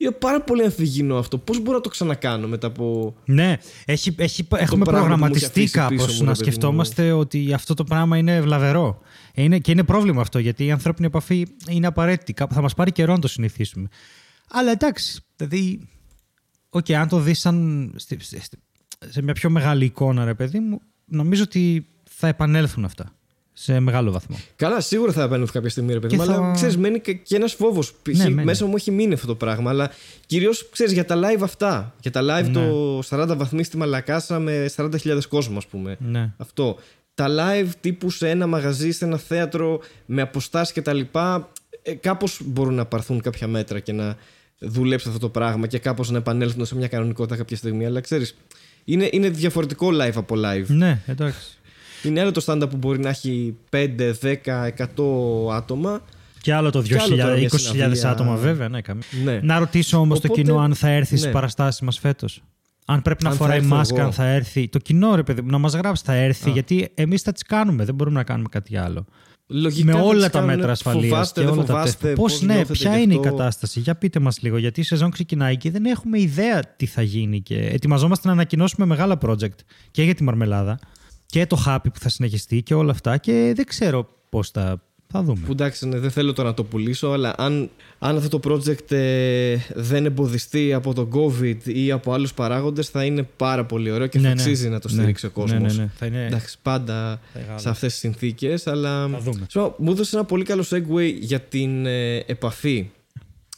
είναι πάρα πολύ ανθυγιεινό αυτό. Πώς μπορώ να το ξανακάνω μετά από. Ναι, έχει, έχει, έχουμε πράγμα που μου έχει προγραμματιστεί αφήσει κάπως πίσω μου, ρε να παιδί σκεφτόμαστε ότι αυτό το πράγμα είναι βλαβερό. Είναι, και είναι πρόβλημα αυτό γιατί η ανθρώπινη επαφή είναι απαραίτητη. Κάπου Θα μας πάρει καιρό να το συνηθίσουμε. Αλλά εντάξει, δηλαδή. Οκ, αν το δεις σαν. στη- στη- στη- σε μια πιο μεγάλη εικόνα, ρε παιδί μου, νομίζω ότι θα επανέλθουν αυτά. Σε μεγάλο βαθμό. Καλά, σίγουρα θα επανέλθω κάποια στιγμή, ρε παιδί Και μου. θα- Αλλά ξέρεις, μένει και και ένας φόβος. Ναι, μένει. μέσα μου έχει μείνει αυτό το πράγμα. Αλλά κυρίως ξέρεις για τα live αυτά. Για τα live Ναι. το 40 βαθμοί στη Μαλακάσα με 40.000 κόσμο, ας πούμε. Ναι. Αυτό. Τα live τύπου σε ένα μαγαζί, σε ένα θέατρο, με αποστάσεις κτλ. Ε, Κάπως μπορούν να πάρθουν κάποια μέτρα και να δουλέψει αυτό το πράγμα και κάπως να επανέλθουν σε μια κανονικότητα κάποια στιγμή. Αλλά ξέρεις, είναι, είναι διαφορετικό live από live. Ναι, εντάξει. Είναι άλλο το stand-up που μπορεί να έχει 5, 10, 100 άτομα Και άλλο το Κι άλλο τώρα 20.000 μια 20.000 συναυλία. άτομα, βέβαια. Ναι, καμία. Ναι. Να ρωτήσω όμως το Οπότε- κοινό αν θα έρθει στις ναι. παραστάσεις μας φέτος. Αν πρέπει να Αν θα φοράει έρθω μάσκα, εγώ. αν θα έρθει. Το κοινό, ρε παιδί μου, να μας γράψει θα έρθει, Α. γιατί εμείς θα τις κάνουμε. Δεν μπορούμε να κάνουμε κάτι άλλο. Λογικά με θα όλα τις τα κάνουν, μέτρα ασφαλείας φοβάστε, και δεν όλα τα φοβάστε, τέτοια. Πώς, πώς ναι, νιώθετε ποια γι' είναι η αυτό. κατάσταση; Για πείτε μας λίγο, γιατί η σεζόν ξεκινάει και δεν έχουμε ιδέα τι θα γίνει. Και ετοιμαζόμαστε να ανακοινώσουμε μεγάλα project και για τη Μαρμελάδα και το Happy που θα συνεχιστεί και όλα αυτά. Και δεν ξέρω πώς θα. Θα δούμε. Που εντάξει, ναι, δεν θέλω τώρα να το πουλήσω, αλλά αν, αν αυτό το project ε, δεν εμποδιστεί από το COVID ή από άλλους παράγοντες θα είναι πάρα πολύ ωραίο και Ναι, θα ναι. αξίζει να το Ναι. στηρίξει ο κόσμος. Ναι, ναι, ναι. Θα είναι. Εντάξει, πάντα Μεγάλο. σε αυτές τις συνθήκες, αλλά Θα δούμε. Σου, μου έδωσε ένα πολύ καλό segue για την ε, επαφή.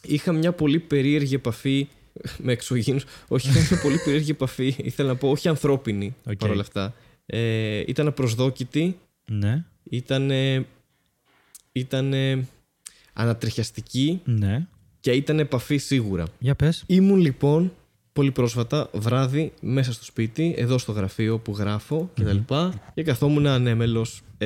Είχα μια πολύ περίεργη επαφή με εξωγήινους. Όχι, είχα μια πολύ περίεργη επαφή, ήθελα να πω, όχι ανθρώπινη Οκ. παρόλα αυτά. Ε, ήταν απροσδόκητη, Ναι, ήταν, ήταν ανατριχιαστική ναι. και ήταν επαφή σίγουρα. Για πες. Ήμουν λοιπόν πολύ πρόσφατα βράδυ μέσα στο σπίτι, εδώ στο γραφείο που γράφω και τα λοιπά και καθόμουν ανέμελος. Ε,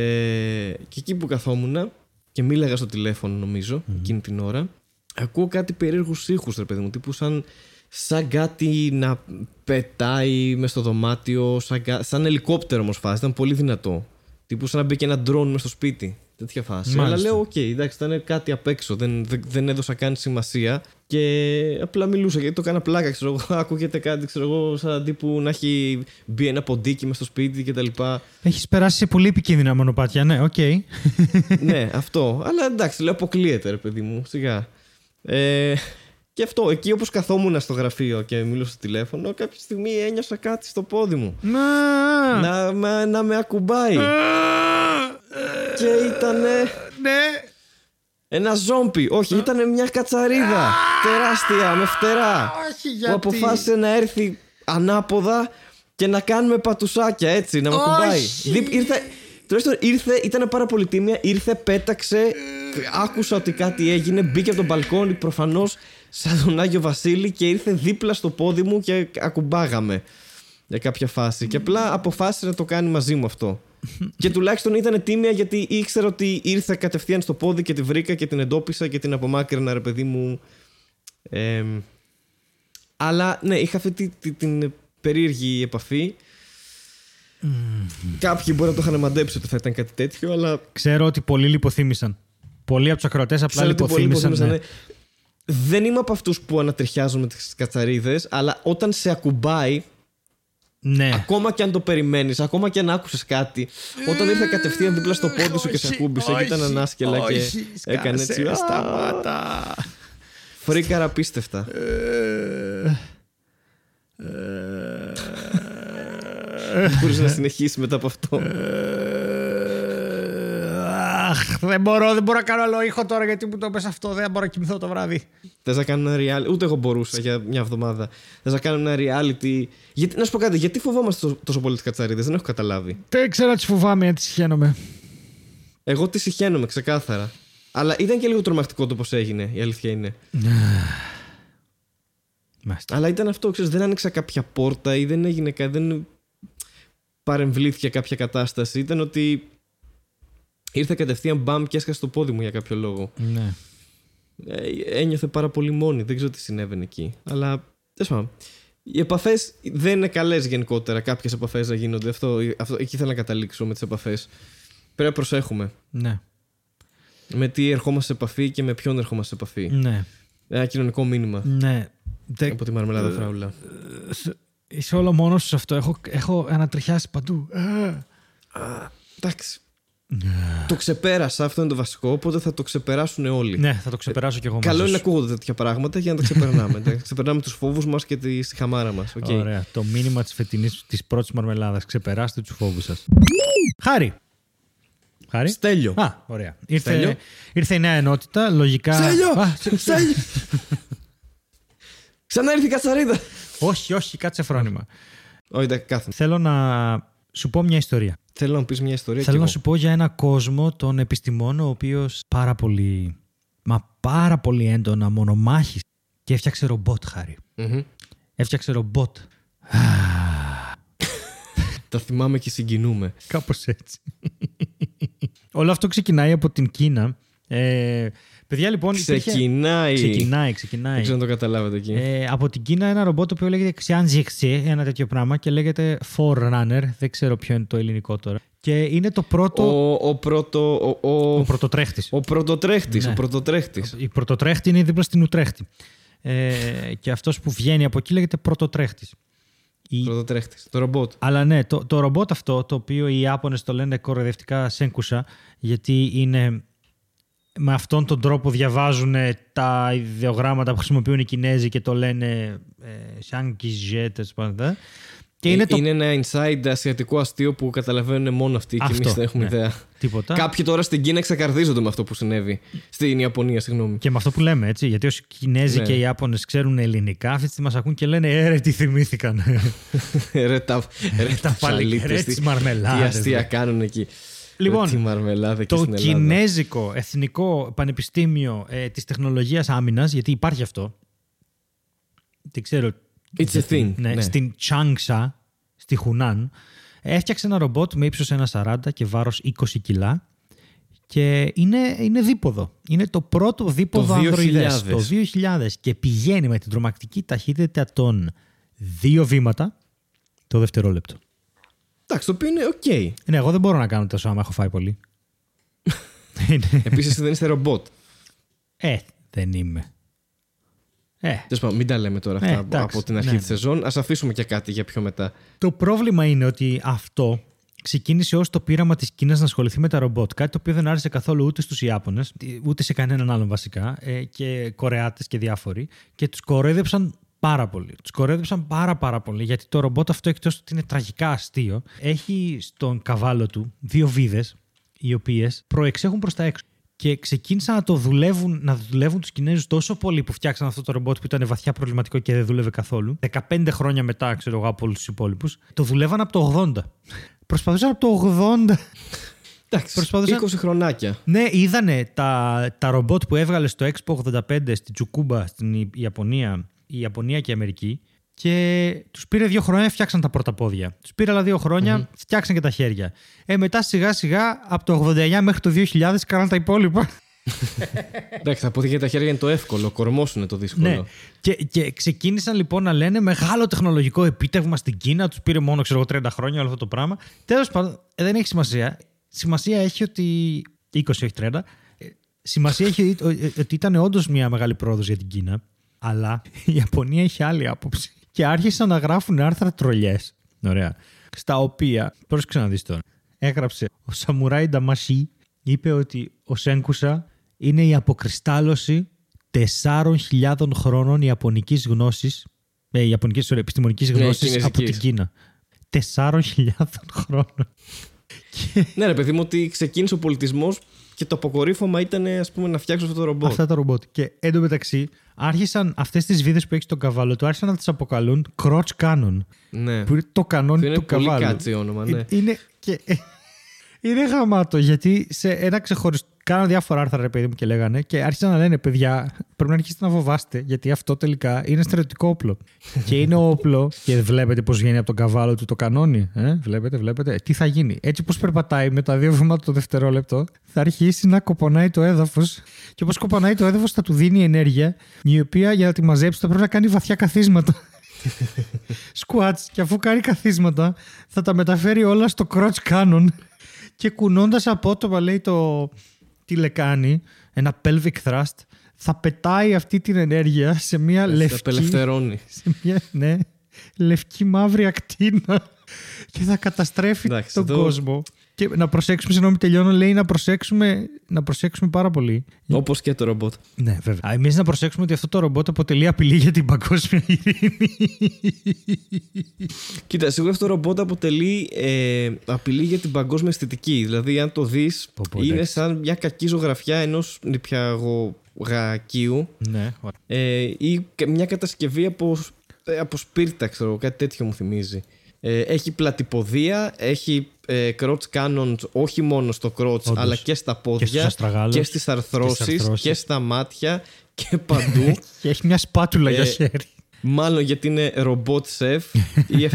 και εκεί που καθόμουν και μίλαγα στο τηλέφωνο νομίζω εκείνη την ώρα ακούω κάτι περίεργους ήχους ρε παιδί μου τύπου σαν, σαν κάτι να πετάει μες στο δωμάτιο σαν, κα- σαν ελικόπτερο όμως φάση, ήταν πολύ δυνατό τύπου σαν να μπήκε ένα ντρόν μες στο σπίτι τέτοια φάση. Μάλιστα. Αλλά λέω, οκ, εντάξει, ήταν κάτι απ' έξω. Δεν, δεν, δεν έδωσα καν σημασία. Και απλά μιλούσα γιατί το έκανα πλάκα. Ξέρω εγώ, ακούγεται κάτι, ξέρω εγώ, σαν τύπου να έχει μπει ένα ποντίκι μες στο σπίτι κτλ. Έχεις περάσει σε πολύ επικίνδυνα μονοπάτια, ναι, οκ. ναι, αυτό. Αλλά εντάξει, λέω, αποκλείεται, ρε παιδί μου, σιγά. Ε, και αυτό, εκεί όπως καθόμουν στο γραφείο και μιλούσα στο τηλέφωνο, κάποια στιγμή ένιωσα κάτι στο πόδι μου. Να. να, με, να με ακουμπάει. και ήτανε Ναι. ένα ζόμπι. Όχι, ήταν μια κατσαρίδα. τεράστια, με φτερά. Όχι, που αποφάσισε να έρθει ανάποδα και να κάνουμε πατουσάκια έτσι, να με κουμπάει. Δι- Ήρθε, τουλάχιστον ήρθε, ήταν πάρα πολύ τίμια, ήρθε, πέταξε, άκουσα ότι κάτι έγινε, μπήκε από τον μπαλκόνι προφανώς σαν τον Άγιο Βασίλη και ήρθε δίπλα στο πόδι μου και ακουμπάγαμε για κάποια φάση. Και απλά αποφάσισε να το κάνει μαζί μου αυτό. και τουλάχιστον ήταν τίμια γιατί ήξερα ότι ήρθε κατευθείαν στο πόδι και τη βρήκα και την εντόπισα και την απομάκρυνα, ρε παιδί μου. Εμ, αλλά ναι, είχα αυτή τη- τη- την περίεργη επαφή. Κάποιοι μπορεί να το είχαν μαντέψει ότι θα ήταν κάτι τέτοιο, αλλά Ξέρω ότι πολλοί λιποθύμησαν. Πολλοί από τους ακροατές απλά ξέρω ότι πολλοί λιποθύμησαν. υποθύμησαν, ναι. Ναι. Δεν είμαι από αυτούς που ανατριχιάζουν με τις κατσαρίδες, αλλά όταν σε ακουμπάει, Ναι. ακόμα και αν το περιμένεις, ακόμα και αν άκουσες κάτι, όταν ήρθε κατευθείαν δίπλα στο πόδι σου και σε ακούμπησε και ήταν ανάσκελα και έκανε έτσι. «Α, Σταμάτα. Φρίκαρα απίστευτα. Μπορείς να συνεχίσεις μετά από αυτό. Αχ, δεν μπορώ, δεν μπορώ να κάνω άλλο ήχο τώρα γιατί μου το πες αυτό. Δεν μπορώ να κοιμηθώ το βράδυ. Θες να κάνω ένα reality; Ούτε εγώ μπορούσα για μια εβδομάδα. Θες να κάνω ένα reality; Γιατί, να σου πω κάτι, γιατί φοβόμαστε τόσο, τόσο πολύ τις κατσαρίδες, δεν έχω καταλάβει. Δεν ξέρω τι φοβάμαι, τι συχαίνομαι. Εγώ τι συχαίνομαι ξεκάθαρα. Αλλά ήταν και λίγο τρομακτικό το πώς έγινε, η αλήθεια είναι. Μάλιστα. Αλλά ήταν αυτό, ξέρεις, δεν άνοιξα κάποια πόρτα ή δεν έγινε κάτι, δεν παρεμβλήθηκε κάποια κατάσταση. Ήταν ότι ήρθε κατευθείαν μπαμ και έσκασε το πόδι μου για κάποιο λόγο. Ναι. Ε, ένιωθε πάρα πολύ μόνη, δεν ξέρω τι συνέβαινε εκεί. Αλλά τέλος πάντων. Οι επαφές δεν είναι καλές γενικότερα. Κάποιες επαφές να γίνονται. Αυτό, αυτό, εκεί ήθελα να καταλήξω με τις επαφές. Πρέπει να προσέχουμε. Ναι. Με τι ερχόμαστε σε επαφή και με ποιον ερχόμαστε σε επαφή. Ναι. Ένα κοινωνικό μήνυμα Ναι. Δεν- από τη Μαρμελάδα Φράουλα. Είσαι όλο μόνος σου σε αυτό. Έχω, έχω ανατριχιάσει παντού. Ε. Εντάξει. Το ξεπέρασα, αυτό είναι το βασικό, οπότε θα το ξεπεράσουν όλοι. Ναι, θα το ξεπεράσω κι εγώ Καλό μαζί είναι να σου. ακούγονται τέτοια πράγματα για να τα ξεπερνάμε. να ξεπερνάμε τους φόβους μας και τη χαμάρα μας. Okay. Ωραία. Το μήνυμα της φετινής της πρώτης μαρμελάδας. Ξεπεράστε τους φόβους σας. Χάρη. Χάρη. Στέλιο. Α, ωραία. Ήρθε, Στέλιο. ήρθε η νέα ενότητα. Λογικά. Στέλιο! Α, σε- Στέλιο! Ξανά ήρθε η κατσαρίδα. όχι, όχι, κάτσε φρόνημα. Όχι, εντάξει, κάθομαι. Θέλω να σου πω μια ιστορία. Θέλω να μου πεις μια ιστορία. Θέλω κι να εγώ. σου πω για ένα κόσμο των επιστημών ο οποίος πάρα πολύ, μα πάρα πολύ έντονα μονομάχης και έφτιαξε ρομπότ, Χάρη. Μμμ. Έφτιαξε ρομπότ. Τα θυμάμαι και συγκινούμε. Κάπως έτσι. Όλο αυτό ξεκινάει από την Κίνα Ε, παιδιά, λοιπόν. υπήρχε- Ξεκινάει. Ξεκινάει, ξεκινάει. Δεν ξέρω αν το καταλάβατε εκεί. Ε, από την Κίνα ένα ρομπότ το οποίο λέγεται Xianzixi, ένα τέτοιο πράγμα και λέγεται Forerunner. Δεν ξέρω ποιο είναι το ελληνικό τώρα. Και είναι το πρώτο. Ο, ο πρώτο. Ο, ο, Ο πρωτοτρέχτης. ο πρωτοτρέχτης, Ναι. ο πρωτοτρέχτης. Η πρωτοτρέχτη είναι δίπλα στην Ουτρέχτη. Ε, και αυτός που βγαίνει από εκεί λέγεται πρωτοτρέχτης. Η... Πρωτοτρέχτης. Το ρομπότ. Αλλά ναι, το, το ρομπότ αυτό, το οποίο οι Ιάπωνες το λένε κοροϊδευτικά Σένκουσα, γιατί είναι με αυτόν τον τρόπο διαβάζουν τα ιδεογράμματα που χρησιμοποιούν οι Κινέζοι και το λένε ε, Σάνκιζε, τέλος πάντων. Και είναι, Ε, το είναι ένα inside ασιατικό αστείο που καταλαβαίνουν μόνο αυτοί και Αυτό, εμεί δεν έχουμε ναι. ιδέα. τίποτα. Κάποιοι τώρα στην Κίνα εξακαρδίζονται με αυτό που συνέβη. Στην Ιαπωνία, συγγνώμη. Και με αυτό που λέμε, έτσι. Γιατί όσοι Κινέζοι Ναι. και οι Ιάπωνες ξέρουν ελληνικά, αυτή τη στιγμή μας ακούν και λένε Ε, ρε, τι θυμήθηκαν. ρε τα, ρε, τα παλι- ψαλίτες, ρε, τι- τις μαρμελάδες, Τι αστεία ρε. κάνουν εκεί. Λοιπόν, Ρε, τι μαρμελάδα εκεί το στην Ελλάδα. Κινέζικο Εθνικό Πανεπιστήμιο ε, της Τεχνολογίας Άμυνας, γιατί υπάρχει αυτό. Δεν ξέρω. It's a thing. Ναι, ναι. Στην Τσάνξα, στη Χουνάν, έφτιαξε ένα ρομπότ με ύψος 1,40 και βάρος 20 κιλά και είναι, είναι δίποδο. Είναι το πρώτο δίποδο Το 2000. ανδροειδές. Το 2000 και πηγαίνει με την τρομακτική ταχύτητα των δύο βήματα το δευτερόλεπτο. Εντάξει, το οποίο είναι οκ. Ναι, εγώ δεν μπορώ να κάνω τόσο άμα έχω φάει πολύ. Είναι- Επίσης δεν είστε ρομπότ. Ε, δεν είμαι. Ε, Τέλος πάντων, μην τα λέμε τώρα αυτά Ε, από- εντάξει, από την αρχή ναι, της σεζόν. Α αφήσουμε και κάτι για πιο μετά. το πρόβλημα είναι ότι αυτό ξεκίνησε ως το πείραμα της Κίνας να ασχοληθεί με τα ρομπότ. Κάτι το οποίο δεν άρεσε καθόλου ούτε στους Ιάπωνες, ούτε σε κανέναν άλλον βασικά, ε, και Κορεάτες και διάφοροι. Και τους κορέδεψαν πάρα πολύ. Τους κορέδεψαν πάρα πάρα πολύ, γιατί το ρομπότ αυτό εκτός ότι είναι τραγικά αστείο, έχει στον καβάλο του δύο βίδες, οι οποίες προεξέχουν προς τα έξω. Και ξεκίνησαν να το δουλεύουν, να δουλεύουν τους Κινέζους τόσο πολύ που φτιάξαν αυτό το ρομπότ που ήταν βαθιά προβληματικό και δεν δούλευε καθόλου. 15 χρόνια μετά, ξέρω εγώ, από όλους τους υπόλοιπους. Το δουλεύαν από το 80. Προσπαθούσαν από το 80. Εντάξει, Προσπαθούσα- 20 χρονάκια. ναι, είδανε τα, τα ρομπότ που έβγαλε στο Expo 85 στην Τσουκούμπα, στην Ι- Ιαπωνία, η Ιαπωνία και η Αμερική. Και τους πήρε δύο χρόνια, φτιάξαν τα πρώτα πόδια. Τους πήρε άλλα δύο χρόνια, φτιάξαν και τα χέρια. Ε, μετά σιγά σιγά από το 89 μέχρι το 2000 κάναν τα υπόλοιπα. Εντάξει, τα πόδια και τα χέρια είναι το εύκολο. Κορμό είναι το δύσκολο. Ναι. Και, και ξεκίνησαν λοιπόν να λένε μεγάλο τεχνολογικό επίτευγμα στην Κίνα. Τους πήρε μόνο ξέρω, εγώ, 30 χρόνια όλο αυτό το πράγμα. Τέλος πάντων, ε, δεν έχει σημασία. Σημασία έχει ότι. 20, όχι 30. Ε, Σημασία έχει ότι- ε, ότι ήταν όντως μια μεγάλη πρόοδος για την Κίνα. Αλλά η Ιαπωνία είχε άλλη άποψη. Και άρχισαν να γράφουν άρθρα τρολιές. Ωραία. Στα οποία. Πρόσεξε να δει τώρα. Έγραψε ο Σαμουράι Νταμασί. Είπε ότι ο Σέγκουσα είναι η αποκριστάλλωση 4.000 χρόνων ιαπωνικής γνώσης, ε, ιαπωνικής, sorry, επιστημονικής Ναι, γνώσης από κινέζικης. την Κίνα. 4.000 χρόνων. Ναι, ρε παιδί μου, ότι ξεκίνησε ο πολιτισμός και το αποκορύφωμα ήταν ας πούμε, να φτιάξω αυτό το ρομπότ. Αυτά τα ρομπότ. Και εντωμεταξύ άρχισαν αυτές τις βίδες που έχεις στον καβάλο του, άρχισαν να τις αποκαλούν crotch cannon. Ναι. Που είναι το κανόνι Που είναι του πολύ καβάλου. κάτσι όνομα, ναι. Ε, Είναι, και, είναι γαμάτο γιατί σε ένα ξεχωριστό. Κάναν διάφορα άρθρα, ρε παιδί μου, και λέγανε και άρχισαν να λένε: Παιδιά, πρέπει να αρχίσετε να φοβάστε, γιατί αυτό τελικά είναι στρατιωτικό όπλο. και είναι όπλο, και βλέπετε πώς βγαίνει από τον καβάλο του το κανόνι. Ε; Βλέπετε, βλέπετε. Τι θα γίνει. Έτσι, όπω περπατάει με τα δύο βήματα το δευτερόλεπτο, θα αρχίσει να κοπονάει το έδαφος. Και όπως κοπονάει το έδαφος, θα του δίνει ενέργεια, η οποία για να τη μαζέψει θα πρέπει να κάνει βαθιά καθίσματα squats και αφού κάνει καθίσματα θα τα μεταφέρει όλα στο crotch cannon και κουνώντας απότομα λέει το τηλεκάνη ένα pelvic thrust θα πετάει αυτή την ενέργεια σε μια Έτσι, λευκή απελευθερώνει. σε μια ναι, λευκή μαύρη ακτίνα και θα καταστρέφει Εντάξει, τον εδώ- κόσμο και να προσέξουμε, συγγνώμη τελειώνω, λέει να προσέξουμε, να προσέξουμε πάρα πολύ. Όπως και το ρομπότ. Ναι, βέβαια. Εμείς να προσέξουμε ότι αυτό το ρομπότ αποτελεί απειλή για την παγκόσμια ειρήνη. Κοίτα, σίγουρα αυτό το ρομπότ αποτελεί ε, απειλή για την παγκόσμια αισθητική. Δηλαδή, αν το δεις, Πω, πω, είναι εντάξει. σαν μια κακή ζωγραφιά ενός νηπιαγωγακίου ναι, ωραία. ε, ή κα- μια κατασκευή από, ε, από σπίρτα, ξέρω, κάτι τέτοιο μου θυμίζει. Ε, έχει πλατυποδία, έχει ε, crotch cannons όχι μόνο στο crotch Όντως. αλλά και στα στους πόδια αστραγάλους, και στις αρθρώσεις αρθρώσεις. και στα μάτια και παντού. Και έχει μια σπάτουλα για Ε, χέρι. Μάλλον γιατί είναι ρομπότ σεφ ή,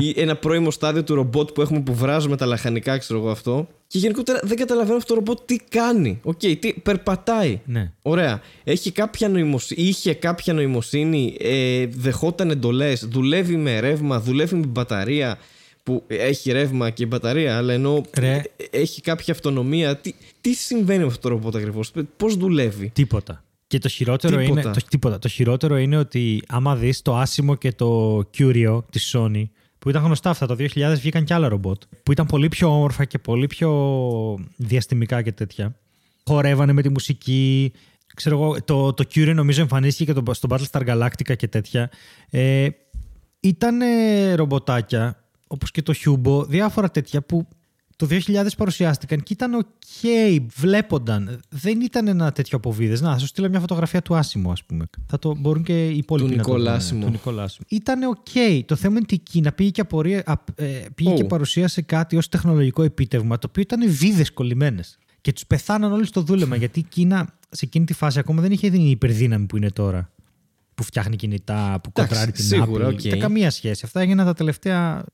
ή ένα πρώιμο στάδιο του ρομπότ που έχουμε που βράζουμε τα λαχανικά, ξέρω εγώ αυτό. Και γενικότερα δεν καταλαβαίνω αυτό το ρομπότ τι κάνει. Ok, okay, τι περπατάει. Ναι. Ωραία. Έχει κάποια νοημοσύνη, είχε κάποια νοημοσύνη, ε, δεχόταν εντολές, δουλεύει με ρεύμα, δουλεύει με μπαταρία που έχει ρεύμα και μπαταρία, αλλά ενώ Ρε. έχει κάποια αυτονομία. Τι, τι συμβαίνει με αυτό το ρομπότ ακριβώς, πώς δουλεύει; Τίποτα. Και το χειρότερο, Τίποτα. είναι, το, τίποτα. το χειρότερο είναι ότι άμα δεις το άσημο και το Curio της Sony, που ήταν γνωστά αυτά, το 2000 βγήκαν και άλλα ρομπότ, που ήταν πολύ πιο όμορφα και πολύ πιο διαστημικά και τέτοια. Χορεύανε με τη μουσική. Ξέρω εγώ, το, το Curio νομίζω εμφανίστηκε και το, στο Battlestar Galactica και τέτοια. Ε, ήταν ρομποτάκια, όπως και το Hubo, διάφορα τέτοια που το 2000 παρουσιάστηκαν και ήταν ok, βλέπονταν. Δεν ήταν ένα τέτοιο από βίδες. Να, θα σου στείλω μια φωτογραφία του Άσιμου, ας πούμε. Θα το μπορούν και οι υπόλοιποι Του να το δουν. Νικόλα Άσιμου. Του Νικόλα Άσιμου. Ήταν ok. Το θέμα είναι ότι η Κίνα πήγε και, απορία, α, ε, πήγε Ω. και παρουσίασε κάτι ως τεχνολογικό επίτευγμα, το οποίο ήταν βίδες κολλημένες. Και τους πεθάναν όλοι στο δούλεμα, γιατί η Κίνα σε εκείνη τη φάση ακόμα δεν είχε την υπερδύναμη που είναι τώρα. Που φτιάχνει κινητά, που Εντάξει, κοντράρει την σίγουρα, Apple. ok. Δεν καμία σχέση. Αυτά έγιναν τα τελευταία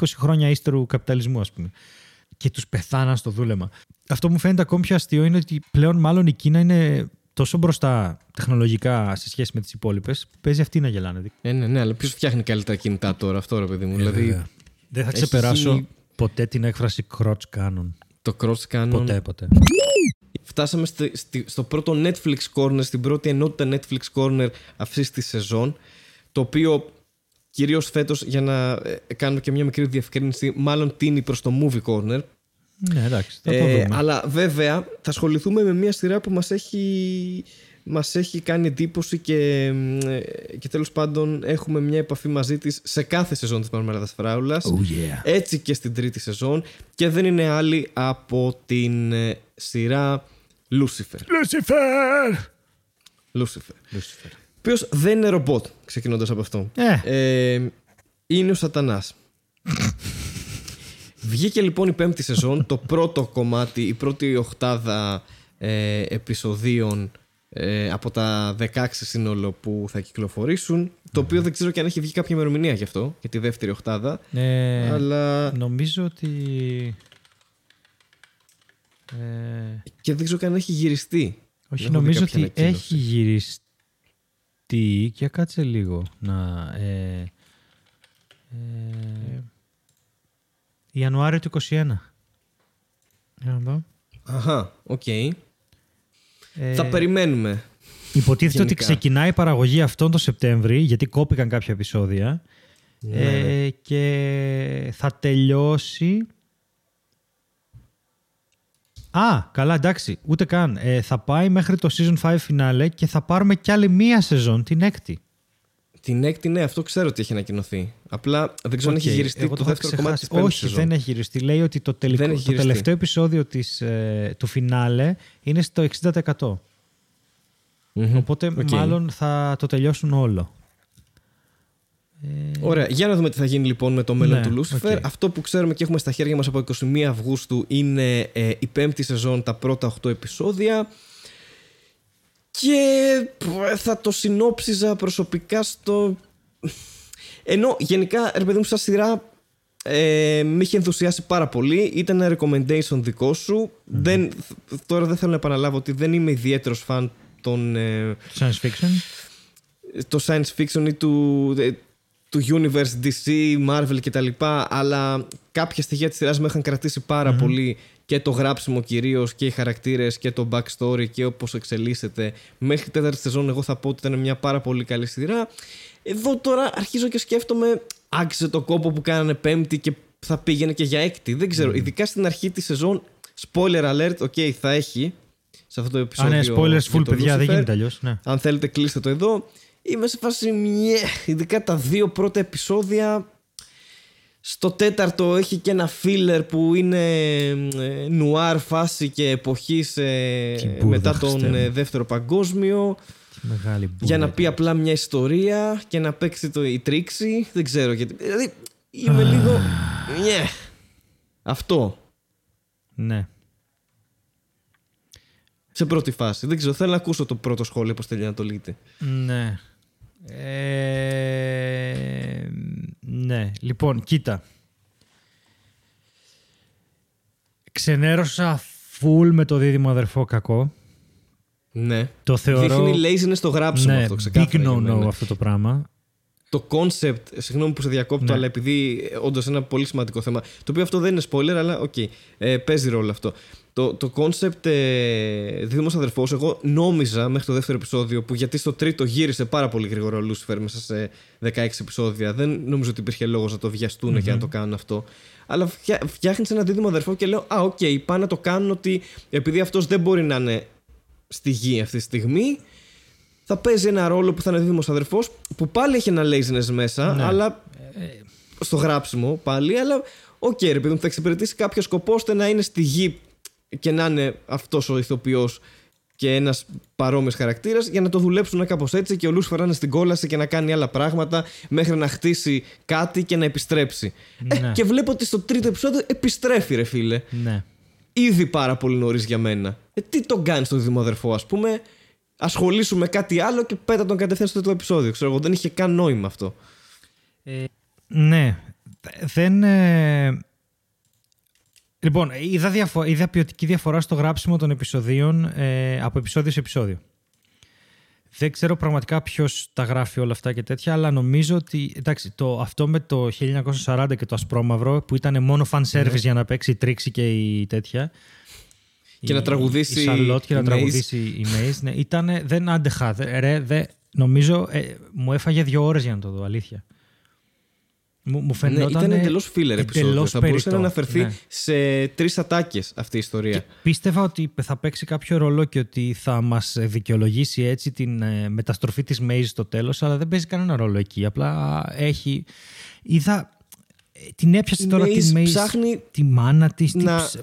20 χρόνια ύστερου καπιταλισμού, ας πούμε. Και τους πεθάναν στο δούλεμα. Αυτό που μου φαίνεται ακόμη πιο αστείο είναι ότι πλέον μάλλον η Κίνα είναι τόσο μπροστά τεχνολογικά σε σχέση με τις υπόλοιπες. Παίζει αυτή να γελάνε. Ε, ναι, ναι, αλλά ποιος φτιάχνει καλύτερα κινητά τώρα, αυτό ρε παιδί μου. δηλαδή βέβαια. Δεν θα έχεις ξεπεράσω γίνει- ποτέ την έκφραση crotch cannon. το cross canon. Ποτέ, ποτέ. Φτάσαμε στη- στη- στο πρώτο Netflix corner, στην πρώτη ενότητα Netflix corner αυτή τη σεζόν. Το οποίο κυρίως φέτος, για να ε, κάνουμε και μια μικρή διευκρίνηση, μάλλον τίνει προς το movie corner. Ναι, εντάξει, θα το Ε, δούμε. αλλά βέβαια θα ασχοληθούμε με μια σειρά που μας έχει, μας έχει κάνει εντύπωση και, μ, ε, και τέλος πάντων έχουμε μια επαφή μαζί της σε κάθε σεζόν της Μαρμαράδας Φράουλας. Oh yeah. Έτσι και στην τρίτη σεζόν και δεν είναι άλλη από την ε, σειρά Lucifer. Lucifer! Lucifer. Lucifer. Ο οποίος δεν είναι ρομπότ, ξεκινώντας από αυτό. Ε, Ε, είναι ο σατανάς. Βγήκε λοιπόν η πέμπτη σεζόν, το πρώτο κομμάτι, η πρώτη οχτάδα ε, επεισοδίων ε, από τα 16 σύνολο που θα κυκλοφορήσουν. Το οποίο δεν ξέρω και αν έχει βγει κάποια ημερομηνία γι' αυτό, για τη δεύτερη οχτάδα. ε, αλλά Νομίζω ότι... Ε, και δεν ξέρω και αν έχει γυριστεί. όχι, Δεν έχω δει νομίζω κάποια ότι ανακοίνωση. έχει γυριστεί. Για κάτσε λίγο. Να, ε, ε, Ιανουάριο του 21. Για να δω. Αχα, οκ. Ε, Θα περιμένουμε. Υποτίθεται ότι Γενικά. ξεκινάει η παραγωγή αυτόν τον Σεπτέμβρη, γιατί κόπηκαν κάποια επεισόδια. Ναι, Ε, και θα τελειώσει. Α, καλά, εντάξει, ούτε καν. Ε, θα πάει μέχρι το season 5 φινάλε και θα πάρουμε κι άλλη μία σεζόν, την έκτη. Την έκτη, ναι, αυτό ξέρω ότι έχει ανακοινωθεί. Απλά δεν ξέρω αν Οκ, έχει γυριστεί εγώ το είχα δεύτερο κομμάτι της ξεχάσει. πέμπτης Όχι, σεζόν. δεν έχει γυριστεί. Λέει ότι το, τελικό, Δεν έχει το γυριστεί. τελευταίο επεισόδιο της, ε, του φινάλε είναι στο 60%. Μμμ. Οπότε Οκ. μάλλον θα το τελειώσουν όλο. Ωραία, για να δούμε τι θα γίνει λοιπόν με το μέλλον Ναι, του Lucifer. ok. Αυτό που ξέρουμε και έχουμε στα χέρια μας από 21 Αυγούστου είναι ε, η πέμπτη σεζόν, τα πρώτα 8 επεισόδια. Και π, θα το συνόψιζα προσωπικά στο... Ενώ γενικά, ρε παιδί μου, σαν σειρά ε, με είχε ενθουσιάσει πάρα πολύ. Ήταν ένα recommendation δικό σου. Δεν, τώρα δεν θέλω να επαναλάβω ότι δεν είμαι ιδιαίτερος φαν των... ε, Science fiction. το science fiction ή του, ε, του universe DC, Marvel κτλ. Αλλά κάποια στοιχεία της σειράς με είχαν κρατήσει πάρα πολύ και το γράψιμο κυρίως και οι χαρακτήρες και το backstory και όπως εξελίσσεται. Μέχρι την τέταρτη σεζόν εγώ θα πω ότι ήταν μια πάρα πολύ καλή σειρά. Εδώ τώρα αρχίζω και σκέφτομαι άξιζε το κόπο που κάνανε πέμπτη και θα πήγαινε και για έκτη. Δεν ξέρω. Ειδικά στην αρχή της σεζόν, spoiler alert, ok, θα έχει σε αυτό το Α, επεισόδιο. ναι, spoilers για full, το παιδιά, δεν Lucifer. γίνεται αλλιώς. Ναι. Αν θέλετε κλείστε το εδώ. Είμαι σε φάση μια, ειδικά τα δύο πρώτα επεισόδια. Στο τέταρτο έχει και ένα filler που είναι ε, νουάρ φάση και εποχής ε, Τι μπουρδα, μετά Χριστέ τον μου. ε, δεύτερο παγκόσμιο Τι μεγάλη μπουρδα για να ήταν. πει απλά μια ιστορία και να παίξει το η τρίξη. Δεν ξέρω γιατί. Δηλαδή είμαι λίγο. Ναι. Αυτό. Ναι. Σε πρώτη φάση. Δεν ξέρω. Θέλω να ακούσω το πρώτο σχόλιο πώς θέλει να το λύτε. Ναι. Ε, Λοιπόν, κοίτα. Ξενέρωσα full με το δίδυμο αδερφό κακό. Ναι. Το θεωρώ... Δείχνει laziness στο γράψιμο ναι, αυτό, ξεκάθαρα. big για no-no μένα. αυτό το πράγμα. το concept, συγγνώμη που σε διακόπτω, Ναι. αλλά επειδή όντως ένα πολύ σημαντικό θέμα, το οποίο αυτό δεν είναι spoiler, αλλά οκ, ε, παίζει ρόλο αυτό. Το, το concept ε, δίδυμος αδερφός, εγώ νόμιζα μέχρι το δεύτερο επεισόδιο, που γιατί στο τρίτο γύρισε πάρα πολύ γρήγορα ο Λούσιφερ μέσα σε 16 επεισόδια, δεν νομίζω ότι υπήρχε λόγος να το βιαστούν και να το κάνουν αυτό. Αλλά φτιά, φτιάχνεις ένα δίδυμο αδερφό και λέω, Α, οκ, πάνε να το κάνουν ότι επειδή αυτός δεν μπορεί να είναι στη γη αυτή τη στιγμή, θα παίζει ένα ρόλο που θα είναι δίδυμος αδερφός που πάλι έχει ένα laziness μέσα, Ναι. αλλά στο γράψιμο πάλι, αλλά οκ ρε παιδί μου, θα εξυπηρετήσει κάποιο σκοπό ώστε να είναι στη γη και να είναι αυτός ο ηθοποιός και ένας παρόμοιος χαρακτήρας για να το δουλέψουν κάπως έτσι και ο Λούσφερ να είναι στην κόλαση και να κάνει άλλα πράγματα μέχρι να χτίσει κάτι και να επιστρέψει. Ε, Ναι. και βλέπω ότι στο τρίτο επεισόδιο επιστρέφει ρε φίλε. Ναι. Ήδη πάρα πολύ νωρίς για μένα. Ε, τι τον κάνει στο δημοδερφό, ας πούμε. Ασχολήσου με κάτι άλλο και πέτα τον κατευθείαν στο τρίτο επεισόδιο. Ξέρω εγώ, δεν είχε καν νόημα αυτό. Ναι. Δεν. ε, Λοιπόν, είδα, διαφο... είδα ποιοτική διαφορά στο γράψιμο των επεισοδίων ε, από επεισόδιο σε επεισόδιο. Δεν ξέρω πραγματικά ποιος τα γράφει όλα αυτά και τέτοια, αλλά νομίζω ότι. Εντάξει, το, αυτό με το 1940 και το ασπρόμαυρο που ήταν μόνο fan service για να παίξει η τρίξη και η τέτοια. Ναι. Και να τραγουδήσει η Σαρλότ και η να Maze. τραγουδήσει η Μέης. Ναι, ήτανε, δεν άντεχα. Δε, ρε, δε, νομίζω ε, μου έφαγε δύο ώρες για να το δω, αλήθεια. Μου, μου Ναι, φαινόταν. ήταν εντελώς filler επεισόδιο. εντελώς Θα μπορούσε να περιττό, αναφερθεί ναι. σε τρεις ατάκες αυτή η ιστορία. Και πίστευα ότι θα παίξει κάποιο ρόλο και ότι θα μας δικαιολογήσει έτσι την ε, μεταστροφή της Μέης στο τέλος, αλλά δεν παίζει κανένα ρόλο εκεί. Απλά έχει... Είδα... ε, Την έπιασε Η τώρα Maze τη Μέης, ψάχνει τη μάνα της. τι να- ψ-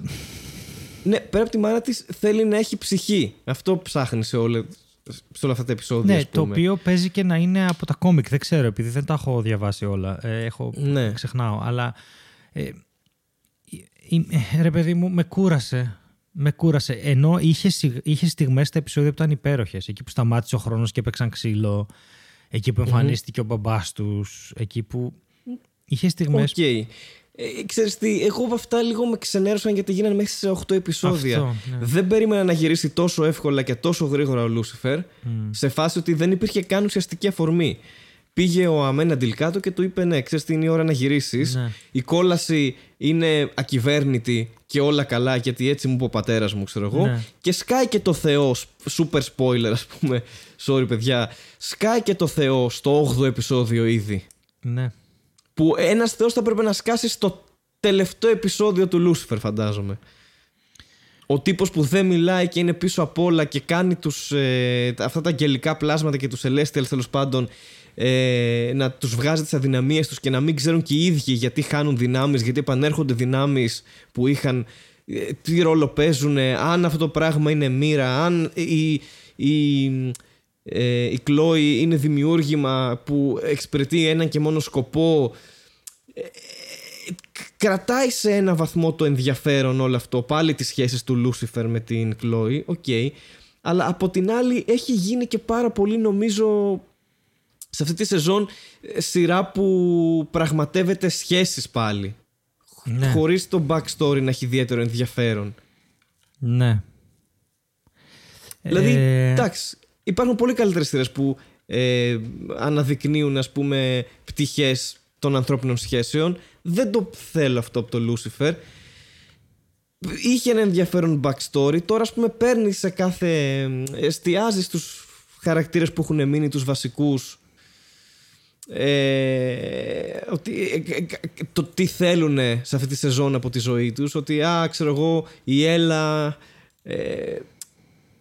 Ναι, πέρα από τη μάνα της θέλει να έχει ψυχή. Αυτό ψάχνει σε, όλα, σε όλα αυτά τα επεισόδια. Ναι, ας το πούμε. οποίο παίζει και να είναι από τα comic. Δεν ξέρω, επειδή δεν τα έχω διαβάσει όλα. Ε, έχω... Ναι. Ξεχνάω. Αλλά. Ε, η- η- ε, ρε παιδί μου, με κούρασε. Με κούρασε. Ενώ είχε, σιγ- είχε στιγμές στα επεισόδια που ήταν υπέροχες. Εκεί που σταμάτησε ο χρόνος και έπαιξαν ξύλο. Εκεί που εμφανίστηκε ο μπαμπάς τους. Εκεί που. Είχε στιγμές. Οκ. Ε, ξέρεις τι, εγώ από αυτά λίγο με ξενέρωσαν γιατί γίνανε μέσα σε 8 επεισόδια. Αυτό, ναι. Δεν περίμενα να γυρίσει τόσο εύκολα και τόσο γρήγορα ο Λούσιφερ σε φάση ότι δεν υπήρχε καν ουσιαστική αφορμή. Πήγε ο Αμέντα Ντιλκάτο και του είπε: Ναι, ξέρεις τι είναι η ώρα να γυρίσεις. Ναι. Η κόλαση είναι ακυβέρνητη και όλα καλά, γιατί έτσι μου είπε ο πατέρας μου, ξέρω εγώ. Ναι. Και σκάει και το Θεό, super spoiler, ας πούμε. Sorry, παιδιά. Σκάει και το Θεό στο 8ο επεισόδιο ήδη Ναι. Που ένας θεός θα πρέπει να σκάσει στο τελευταίο επεισόδιο του Λούσιφερ φαντάζομαι. Ο τύπος που δεν μιλάει και είναι πίσω απ' όλα και κάνει τους, ε, αυτά τα αγγελικά πλάσματα και τους Celestials τέλος πάντων ε, να τους βγάζει τις αδυναμίες τους και να μην ξέρουν και οι ίδιοι γιατί χάνουν δυνάμεις, γιατί επανέρχονται δυνάμεις που είχαν, ε, τι ρόλο παίζουν, αν αυτό το πράγμα είναι μοίρα, αν η, η, ε, η Chloe είναι δημιούργημα που εξυπηρετεί έναν και μόνο σκοπό κρατάει σε ένα βαθμό το ενδιαφέρον όλο αυτό πάλι τις σχέσεις του Λούσιφερ με την Chloe, οκ αλλά από την άλλη έχει γίνει και πάρα πολύ νομίζω σε αυτή τη σεζόν ε, σειρά που πραγματεύεται σχέσεις πάλι Ναι. χωρίς το backstory να έχει ιδιαίτερο ενδιαφέρον Ναι. Δηλαδή, Ε, εντάξει, υπάρχουν πολύ καλύτερες σειρές που ε, αναδεικνύουν ας πούμε πτυχές των ανθρώπινων σχέσεων. Δεν το θέλω αυτό από το Lucifer. Είχε ένα ενδιαφέρον backstory. Τώρα ας πούμε παίρνει σε κάθε... εστιάζεις στους χαρακτήρες που έχουν μείνει, τους βασικούς ε, ότι, ε, ε, ε, το τι θέλουν σε αυτή τη σεζόν από τη ζωή τους ότι α ξέρω εγώ η Έλα ε,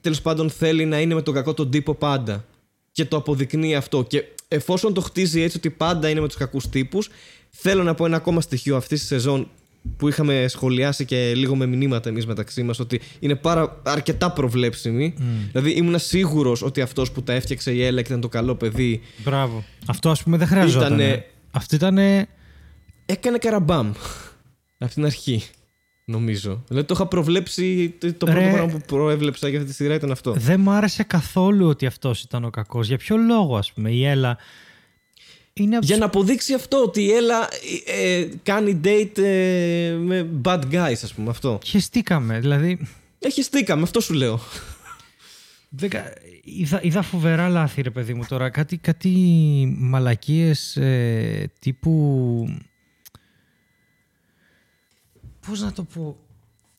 τέλος πάντων θέλει να είναι με τον κακό τον τύπο πάντα και το αποδεικνύει αυτό και εφόσον το χτίζει έτσι ότι πάντα είναι με τους κακούς τύπους θέλω να πω ένα ακόμα στοιχείο αυτής της σεζόν που είχαμε σχολιάσει και λίγο με μηνύματα εμείς μεταξύ μας ότι είναι πάρα, αρκετά προβλέψιμη δηλαδή ήμουν σίγουρος ότι αυτός που τα έφτιαξε η Έλα και ήταν το καλό παιδί Μπράβο. Αυτό ας πούμε δεν χρειαζόταν. Ήτανε- Αυτό ήταν. έκανε καραμπάμ από την αρχή νομίζω δηλαδή το είχα προβλέψει το, το πρώτο Ρε. πράγμα που προέβλεψα για αυτή τη σειρά ήταν αυτό Δεν μ' άρεσε καθόλου ότι αυτός ήταν ο κακός. Για ποιο λόγο, ας πούμε, η Έλα. Είναι από Για τους- να αποδείξει αυτό ότι η Έλα ε, ε, κάνει date ε, με bad guys, ας πούμε αυτό. Χεστήκαμε. Δηλαδή, Έχει στήκαμε, αυτό σου λέω. δεν κα- είδα, είδα φοβερά λάθη, ρε παιδί μου τώρα. Κάτι, κάτι μαλακίες ε, τύπου... Πώς να το πω...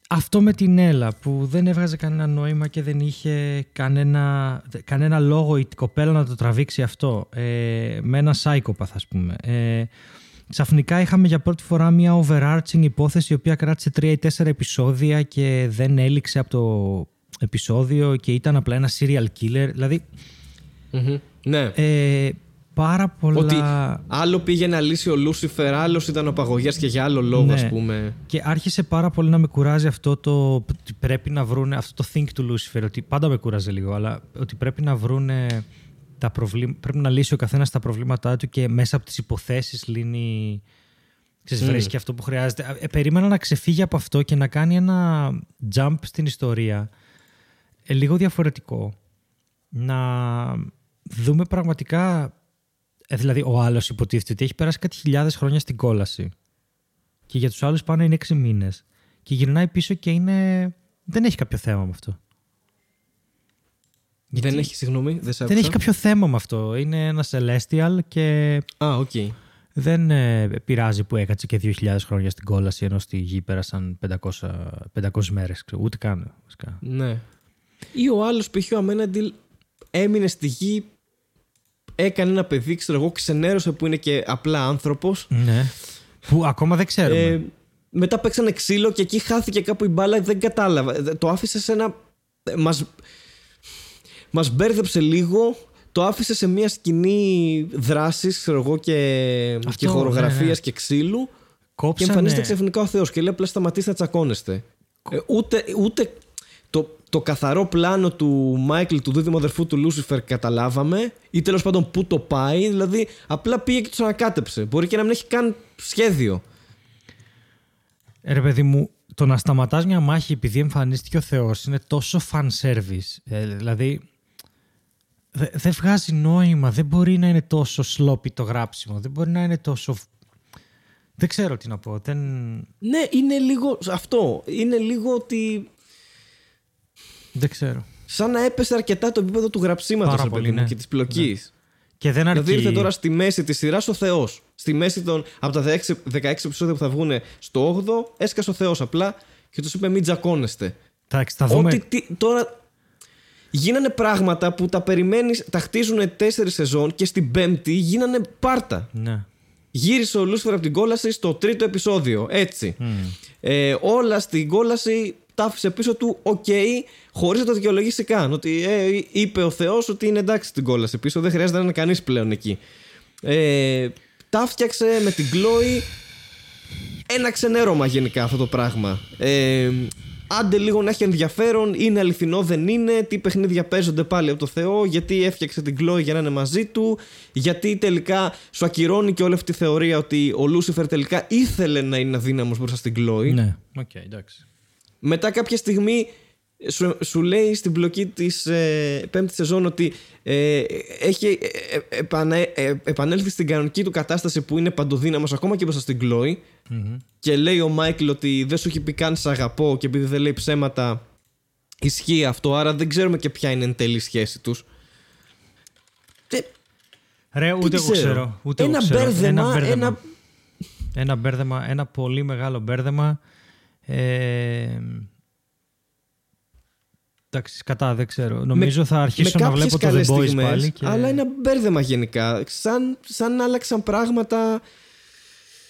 Αυτό με την Έλα που δεν έβγαζε κανένα νόημα και δεν είχε κανένα, κανένα λόγο η κοπέλα να το τραβήξει αυτό. Ε, με ένα σάικοπαθ ας πούμε. Ε, ξαφνικά είχαμε για πρώτη φορά μια overarching υπόθεση η οποία κράτησε τρία ή τέσσερα επεισόδια και δεν έληξε από το επεισόδιο και ήταν απλά ένα serial killer. Δηλαδή Μμμ. Ναι. ε, πάρα πολλά... Ότι άλλο πήγε να λύσει ο Λούσιφερ, άλλος ήταν ο Παγωγιάς και για άλλο λόγο, Ναι. ας πούμε. Και άρχισε πάρα πολύ να με κουράζει αυτό το. ότι Πρέπει να βρούνε. Αυτό το think του Lucifer. Ότι πάντα με κουράζει λίγο, αλλά ότι πρέπει να βρούνε τα προβλήματα. Πρέπει να λύσει ο καθένας τα προβλήματά του και μέσα από τις υποθέσεις λύνει. Ξέρεις, Mm. βρίσκει αυτό που χρειάζεται. Ε, περίμενα να ξεφύγει από αυτό και να κάνει ένα jump στην ιστορία ε, λίγο διαφορετικό. Να δούμε πραγματικά. Ε, δηλαδή, ο άλλος υποτίθεται ότι έχει περάσει κάτι χιλιάδες χρόνια στην κόλαση. Και για τους άλλους πάνω είναι έξι μήνες. Και γυρνάει πίσω και είναι. Δεν έχει κάποιο θέμα με αυτό. Δεν έχει, συγγνώμη, δεν σ' Δεν άκουσα. έχει κάποιο θέμα με αυτό. Είναι ένα Celestial και Α, οκ. δεν ε, πειράζει που έκατσε και 2.000 χρόνια στην κόλαση ενώ στη γη πέρασαν 500, 500 μέρες. ξέρω, Ούτε καν. βασικά. Ναι. Ή ο άλλος π.χ. ο Αμεναντίελ έμεινε στη γη, έκανε ένα παιδί, ξέρω εγώ, ξενέρωσε που είναι και απλά άνθρωπος. Ναι. Που ακόμα δεν ξέρουμε. Ε, μετά παίξανε ξύλο και εκεί χάθηκε κάπου η μπάλα, δεν κατάλαβα. Ε, Το άφησε σε ένα. ε, Μας, μας μπέρδεψε λίγο. Το άφησε σε μια σκηνή δράσης, ξέρω εγώ, και, Αυτό, και χορογραφίας ναι, ναι. και ξύλου. Και Κόψανε... εμφανίζεται ξαφνικά ο Θεός και λέει απλά σταματήστε να τσακώνεστε. Ε, ούτε ούτε το, το καθαρό πλάνο του Μάικλ, του δίδυμου αδερφού του Λούσιφερ, καταλάβαμε, ή τέλος πάντων πού το πάει. Δηλαδή, απλά πήγε και του ανακάτεψε. Μπορεί και να μην έχει καν σχέδιο. Ε, Ρε παιδί μου, το να σταματάς μια μάχη επειδή εμφανίστηκε ο Θεός είναι τόσο fan service. Ε, δηλαδή, δε- δεν βγάζει νόημα. Δεν μπορεί να είναι τόσο sloppy το γράψιμο. Δεν μπορεί να είναι τόσο... Δεν ξέρω τι να πω. Δεν... Ναι, είναι λίγο αυτό. Είναι λίγο ότι. Δεν ξέρω. σαν να έπεσε αρκετά το επίπεδο του γραψίματος Πάρα πολύ, ναι. και της πλοκής. Και δεν αρκεί... Δηλαδή ήρθε τώρα στη μέση της σειράς ο Θεός. Στη μέση των. από τα 16, 16 επεισόδια που θα βγουν στο 8ο, έσκασε ο Θεός απλά και τους είπε: Μην τσακώνεστε. Εντάξει, θα δούμε... Ότι τι- τώρα γίνανε πράγματα που τα περιμένεις, τα χτίζουν τέσσερις σεζόν και στην πέμπτη γίνανε πάρτα. Ναι. Γύρισε ο Λούσιφερ από την κόλαση στο τρίτο επεισόδιο. Έτσι. Ε, όλα στην κόλαση τα άφησε πίσω του, οκ, χωρίς να το δικαιολογήσει καν. Ότι ε, είπε ο Θεός ότι είναι εντάξει στην κόλαση πίσω, δεν χρειάζεται να είναι κανείς πλέον εκεί. Ε, τα 'φτιαξε με την Chloe ένα ξενέρωμα γενικά αυτό το πράγμα. Ε, άντε λίγο να έχει ενδιαφέρον, είναι αληθινό, δεν είναι, τι παιχνίδια παίζονται πάλι από το Θεό, γιατί έφτιαξε την Chloe για να είναι μαζί του, γιατί τελικά σου ακυρώνει και όλη αυτή τη θεωρία ότι ο Λούσιφερ τελικά ήθελε να είναι αδύναμος μπροστά στην Chloe. Ναι. Οκ, εντάξει. Μετά κάποια στιγμή σου, σου λέει στην πλοκή της ε, πέμπτη σεζόν ότι ε, έχει ε, ε, επανε- ε, επανέλθει στην κανονική του κατάσταση που είναι παντοδύναμος ακόμα και μπροστά στην Chloe και λέει ο Μάικλ ότι δεν σου έχει πει καν σ' αγαπώ και επειδή δεν λέει ψέματα ισχύει αυτό άρα δεν ξέρουμε και ποια είναι εν τέλει η σχέση τους και, Ρε, τι ούτε εγώ ξέρω. Ούτε ένα, εγώ ξέρω. μπέρδεμα, ένα μπέρδεμα. ένα Ένα μπέρδεμα, ένα πολύ μεγάλο μπέρδεμα. Ε, εντάξει, κατά, δεν ξέρω. Νομίζω θα αρχίσω να κάποιες βλέπω το The καλές Boys στιγμές, πάλι. Και... Αλλά ένα μπέρδεμα γενικά. Σαν, σαν άλλαξαν πράγματα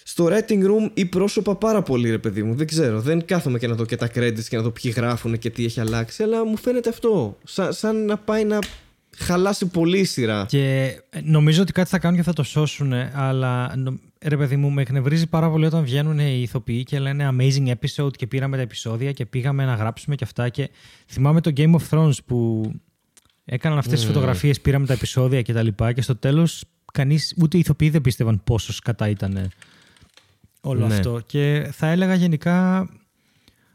στο writing room ή πρόσωπα πάρα πολύ, ρε παιδί μου. Δεν ξέρω. Δεν κάθομαι και να δω και τα credits και να δω ποιοι γράφουν και τι έχει αλλάξει. Αλλά μου φαίνεται αυτό. Σαν, σαν να πάει να χαλάσει πολύ η σειρά. Και ε, νομίζω ότι κάτι θα κάνουν και θα το σώσουν, αλλά νο- ρε παιδί μου, με εκνευρίζει πάρα πολύ όταν βγαίνουν οι ηθοποιοί και λένε amazing episode και πήραμε τα επεισόδια και πήγαμε να γράψουμε και αυτά. Και θυμάμαι το Game of Thrones που έκαναν αυτές τις φωτογραφίες, πήραμε τα επεισόδια και τα λοιπά και στο τέλος κανείς, ούτε οι ηθοποιοί δεν πίστευαν πόσο σκατά ήταν όλο Ναι. αυτό. Και θα έλεγα γενικά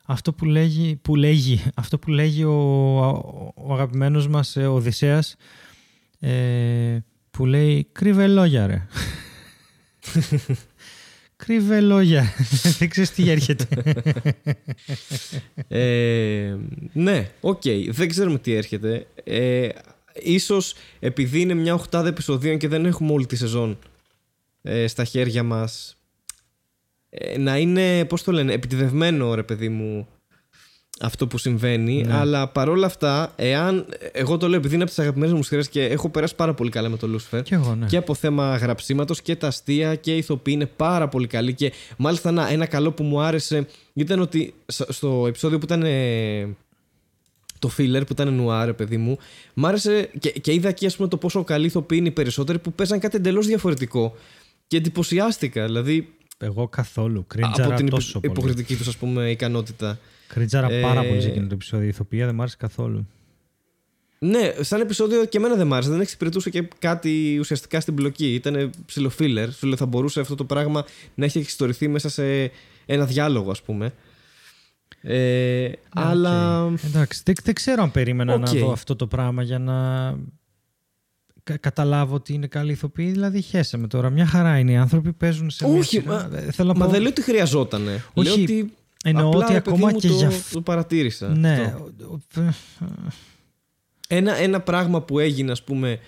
αυτό που λέγει, που λέγει, αυτό που λέγει ο, ο αγαπημένος μας ε, Οδυσσέας ε, που λέει κρύβε λόγια ρε. Κρύβε λόγια. Δεν ξέρεις τι έρχεται. ε, ναι, οκ. Δεν ξέρουμε τι έρχεται. Ε, ίσως επειδή είναι μια οχτάδα επεισοδίων και δεν έχουμε όλη τη σεζόν ε, στα χέρια μας ε, να είναι, πώς το λένε, επιτηδευμένο ρε παιδί μου αυτό που συμβαίνει. Ναι. Αλλά παρόλα αυτά, εάν. Εγώ το λέω επειδή είναι από τις αγαπημένες μου σειρές και έχω περάσει πάρα πολύ καλά με το Lucifer. Και, εγώ, ναι. και από θέμα γραψίματος και τα αστεία και η ηθοποιοί είναι πάρα πολύ καλή. Και μάλιστα ένα, ένα καλό που μου άρεσε ήταν ότι στο επεισόδιο που ήταν. το filler που ήταν νουάρ, παιδί μου, μ' άρεσε και, και είδα εκεί ας πούμε, το πόσο καλή ηθοποιοί είναι οι περισσότεροι που παίζαν κάτι εντελώς διαφορετικό. Και εντυπωσιάστηκα. Δηλαδή, εγώ καθόλου. Κρίντζαρα από την τόσο υποκριτική τους, ας πούμε, ικανότητα. Κρίντζαρα ε... πάρα πολύ σε εκείνο το επεισόδιο. Η ηθοποιία δεν μ' άρεσε καθόλου. Ναι, σαν επεισόδιο και εμένα δεν μ' άρεσε. Δεν εξυπηρετούσε και κάτι ουσιαστικά στην μπλοκή. Ήταν ψιλοφίλερ. Σου λέω, θα μπορούσε αυτό το πράγμα να έχει εξιστορηθεί μέσα σε ένα διάλογο, ας πούμε. Ε, okay. Αλλά. Εντάξει, δεν, δεν ξέρω αν περίμενα okay. να δω αυτό το πράγμα για να καταλάβω ότι είναι καλή ηθοποιή, δηλαδή χέσε με τώρα. Μια χαρά είναι οι άνθρωποι, παίζουν σε Όχι, μια μα, Θέλω μα δεν λέω ότι χρειαζόταν. Όχι, λέω ότι εννοώ απλά, ότι ακόμα και το, για το παρατήρησα. Ναι. Ένα, ένα πράγμα που έγινε, ας πούμε,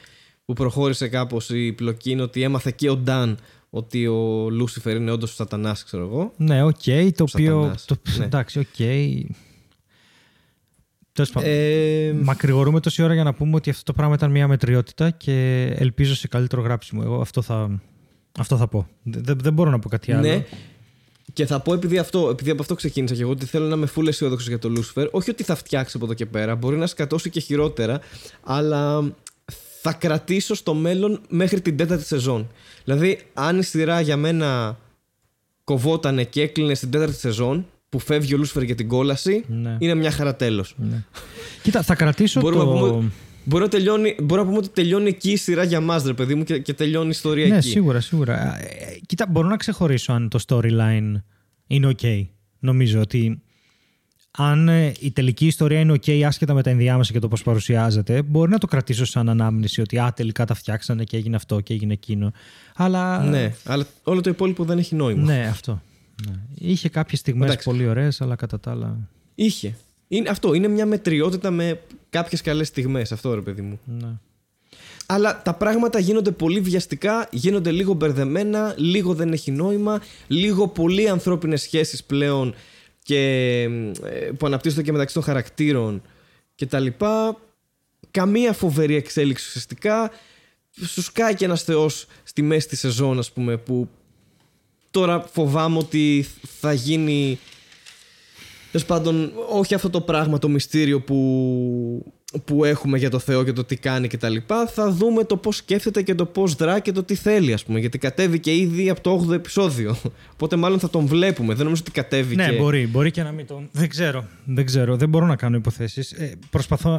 που προχώρησε κάπως η πλοκή είναι ότι έμαθε και ο Νταν ότι ο Λούσιφερ είναι όντως ο Σατανάς, ξέρω εγώ. Ναι, οκ, okay, το οποίο. Το, ναι. Εντάξει, οκ. Okay. Τέλος πάντων. Ε... Μακρηγορούμε τόση ώρα για να πούμε ότι αυτό το πράγμα ήταν μια μετριότητα και ελπίζω σε καλύτερο γράψιμο. Εγώ αυτό θα, αυτό θα πω. Δεν, δεν μπορώ να πω κάτι άλλο. Ναι. Και θα πω επειδή, αυτό, επειδή από αυτό ξεκίνησα και εγώ ότι θέλω να είμαι full αισιόδοξος για το Lucifer. Όχι ότι θα φτιάξει από εδώ και πέρα, μπορεί να σκατώσει και χειρότερα, αλλά θα κρατήσω στο μέλλον μέχρι την τέταρτη σεζόν. Δηλαδή, αν η σειρά για μένα κοβότανε και έκλεινε στην τέταρτη σεζόν, που φεύγει ο Λούσφερ για την κόλαση, ναι. είναι μια χαρά τέλος. Ναι. Κοίτα, θα κρατήσω Μπορούμε το... Να πούμε, μπορεί, να τελειώνει, μπορεί να πούμε ότι τελειώνει εκεί η σειρά για μας, ρε παιδί μου, και, και τελειώνει η ιστορία ναι, εκεί. Ναι, σίγουρα, σίγουρα. Ε, ε, κοίτα, μπορώ να ξεχωρίσω αν το storyline είναι ok. Νομίζω ότι αν ε, η τελική ιστορία είναι ok, άσχετα με τα ενδιάμεσα και το πώς παρουσιάζεται, μπορεί να το κρατήσω σαν ανάμνηση ότι α, τελικά τα φτιάξανε και έγινε αυτό και έγινε εκείνο. Αλλά... Ναι, αλλά όλο το υπόλοιπο δεν έχει νόημα. Ναι, αυτό. Ναι. Είχε κάποιες στιγμές πολύ ωραίες, αλλά κατά τα άλλα. Είχε. Είναι, αυτό είναι μια μετριότητα με κάποιες καλές στιγμές, αυτό ρε παιδί μου. Ναι. Αλλά τα πράγματα γίνονται πολύ βιαστικά, γίνονται λίγο μπερδεμένα, λίγο δεν έχει νόημα, λίγο πολύ ανθρώπινες σχέσεις πλέον και, ε, που αναπτύσσονται και μεταξύ των χαρακτήρων κτλ. Καμία φοβερή εξέλιξη ουσιαστικά. Σου σκάει και ένας θεός στη μέση της σεζόν, ας πούμε, που Τώρα φοβάμαι ότι θα γίνει. Τέλος πάντων, όχι αυτό το πράγμα, το μυστήριο που, που έχουμε για το Θεό και το τι κάνει κτλ. Θα δούμε το πώς σκέφτεται και το πώς δρά και το τι θέλει, ας πούμε. Γιατί κατέβηκε ήδη από το 8ο επεισόδιο. Οπότε μάλλον θα τον βλέπουμε. Δεν νομίζω ότι κατέβηκε. Ναι, μπορεί. Μπορεί και να μην τον. Δεν ξέρω. Δεν, ξέρω. δεν μπορώ να κάνω υποθέσεις. Ε,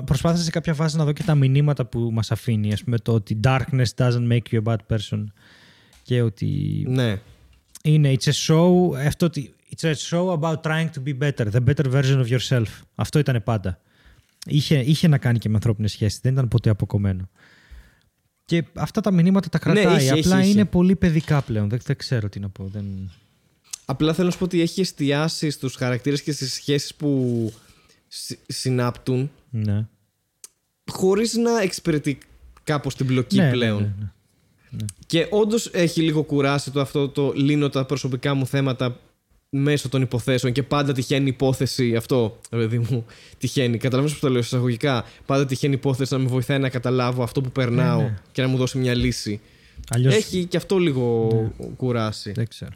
προσπάθησα σε κάποια φάση να δω και τα μηνύματα που μας αφήνει. Α πούμε το ότι darkness doesn't make you a bad person. Και ότι. Ναι είναι it's a show, αυτό, it's a show about trying to be better, the better version of yourself. Αυτό ήταν πάντα. Είχε, είχε να κάνει και με ανθρώπινες σχέσεις, δεν ήταν ποτέ αποκομμένο. Και αυτά τα μηνύματα τα ναι, κρατάει. Ναι, Απλά είναι πολύ παιδικά πλέον. Δεν, δεν ξέρω τι να πω. Δεν... Απλά θέλω να σου πω ότι έχει εστιάσει στους χαρακτήρες και στις σχέσεις που συνάπτουν. Ναι. Χωρίς να εξυπηρετεί κάπως την πλοκή ναι, ναι πλέον. Ναι, ναι, ναι. Και όντως έχει λίγο κουράσει το αυτό το λύνω τα προσωπικά μου θέματα μέσω των υποθέσεων και πάντα τυχαίνει υπόθεση αυτό, παιδί μου, τυχαίνει. Καταλαβαίνω που το λέω εισαγωγικά. Πάντα τυχαίνει υπόθεση να με βοηθάει να καταλάβω αυτό που περνάω ναι, ναι. και να μου δώσει μια λύση. Αλλιώς... Έχει και αυτό λίγο ναι. κουράσει. Δεν ξέρω.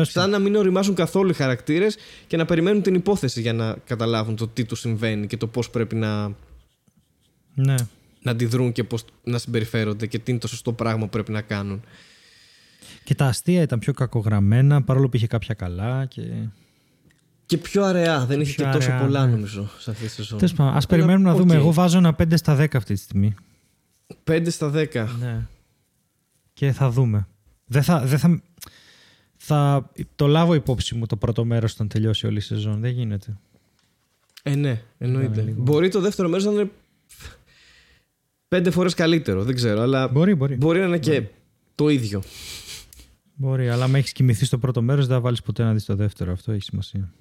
Σαν να μην οριμάζουν καθόλου οι χαρακτήρες και να περιμένουν την υπόθεση για να καταλάβουν το τι τους συμβαίνει και το πώς πρέπει να. Ναι να αντιδρούν και πώς να συμπεριφέρονται και τι είναι το σωστό πράγμα που πρέπει να κάνουν. Και τα αστεία ήταν πιο κακογραμμένα παρόλο που είχε κάποια καλά και... Και πιο αραιά, δεν είχε και τόσο πολλά ναι. νομίζω σε αυτή τη σεζόν. Τέλος πάντων, ας περιμένουμε να δούμε. Εγώ βάζω ένα 5 στα 10 αυτή τη στιγμή. 5 στα 10. Ναι. Και θα δούμε. Δεν θα, δεν θα, θα το λάβω υπόψη μου το πρώτο μέρος όταν τελειώσει όλη η σεζόν. Δεν γίνεται. Ε, ναι, εννοείται. Μπορεί το δεύτερο μέρος να είναι πέντε φορές καλύτερο. Δεν ξέρω, αλλά μπορεί, μπορεί. μπορεί να είναι και το ίδιο. Μπορεί, αλλά αν έχεις κοιμηθεί στο πρώτο μέρος, δεν θα βάλεις ποτέ να δεις το δεύτερο. Αυτό έχει σημασία.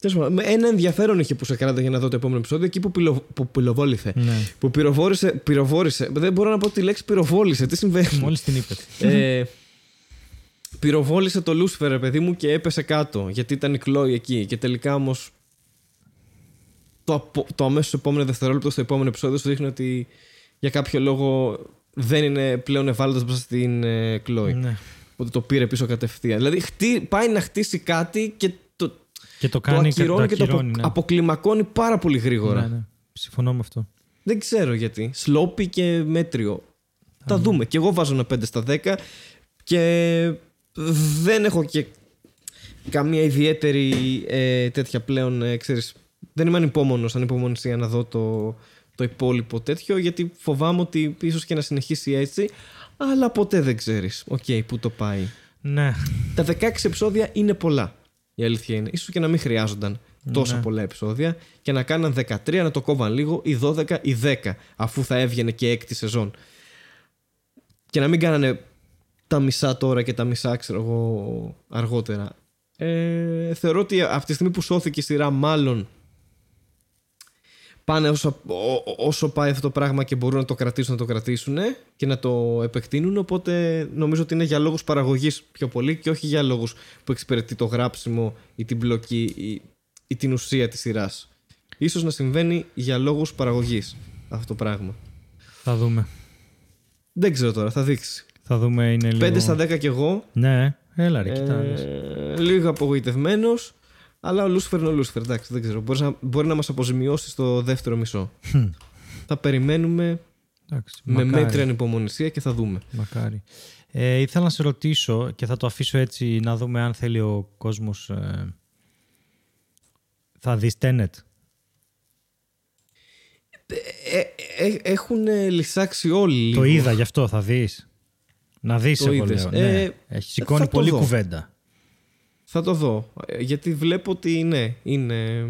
Τέλος πάντων, με ένα ενδιαφέρον είχε που σε κράτα για να δω το επόμενο επεισόδιο εκεί που, πυλο, που πυλοβόληθε. Ναι. Που πυροβόρησε, πυροβόρησε. Δεν μπορώ να πω τη λέξη πυροβόλησε. Τι συμβαίνει; Μόλις την είπε. ε, πυροβόλησε το Λούσφερ, ρε παιδί μου, και έπεσε κάτω. Γιατί ήταν η Κλόη εκεί. Και τελικά όμως. Το, απο- το αμέσως επόμενο δευτερόλεπτο στο επόμενο επεισόδιο σου δείχνει ότι για κάποιο λόγο δεν είναι πλέον ευάλωτος μπροστά στην ε, Κλόη. ναι. Οπότε το πήρε πίσω κατευθείαν. Δηλαδή χτί, πάει να χτίσει κάτι και το, Και το το κάνει ακυρώνει και το απο, ακυρώνει, ναι. αποκλιμακώνει πάρα πολύ γρήγορα. Ναι, ναι. Συμφωνώ με αυτό. Δεν ξέρω γιατί. Σλόπι και μέτριο. Τα δούμε. Και εγώ βάζω ένα 5 στα 10 και δεν έχω και καμία ιδιαίτερη ε, τέτοια πλέον, ε, ξέρεις, δεν είμαι ανυπόμονος, ανυπομονησία να δω το, το υπόλοιπο τέτοιο γιατί φοβάμαι ότι ίσως και να συνεχίσει έτσι αλλά ποτέ δεν ξέρεις. Οκ, πού το πάει; Ναι. Τα 16 επεισόδια είναι πολλά. Η αλήθεια είναι. Ίσως και να μην χρειάζονταν τόσα Ναι. πολλά επεισόδια και να κάναν 13, να το κόβαν λίγο, ή 12 ή 10, αφού θα έβγαινε και έκτη σεζόν. Και να μην κάνανε τα μισά τώρα και τα μισά, ξέρω εγώ, αργότερα. Ε, θεωρώ ότι από τη στιγμή που σώθηκε η σειρά, μάλλον πάνε όσο, ό- όσο πάει αυτό το πράγμα και μπορούν να το κρατήσουν, να το κρατήσουν και να το επεκτείνουν. Οπότε νομίζω ότι είναι για λόγους παραγωγής πιο πολύ και όχι για λόγους που εξυπηρετεί το γράψιμο ή την μπλοκή ή, ή την ουσία της σειράς. Ίσως να συμβαίνει για λόγους παραγωγής αυτό το πράγμα. Θα δούμε. Δεν ξέρω τώρα, θα δείξεις. Θα δούμε. Είναι λίγο... 5 στα 10 κι εγώ. Ναι, έλα ρε, κοιτά. Ε, λίγο απογοητευμένος. Αλλά ο Λούσφερ είναι ο Λούσφερ. Εντάξει, δεν ξέρω. Μπορείς να, μπορεί να μας αποζημιώσει στο δεύτερο μισό. θα περιμένουμε Εντάξει, με μακάρι. μέτρια ανυπομονησία και θα δούμε. Μακάρι. Ε, ήθελα να σε ρωτήσω και θα το αφήσω έτσι να δούμε αν θέλει ο κόσμος... Ε, θα δεις Tenet. Ε, ε, έχουν ε, λυσάξει όλοι. Το λίγο. είδα γι' αυτό, θα δεις. Να δεις Το εγώ είδες. λέω. Ναι. Ε, Έχει σηκώνει θα το πολύ δω. κουβέντα. Θα το δω. Ε, Γιατί βλέπω ότι ναι, είναι,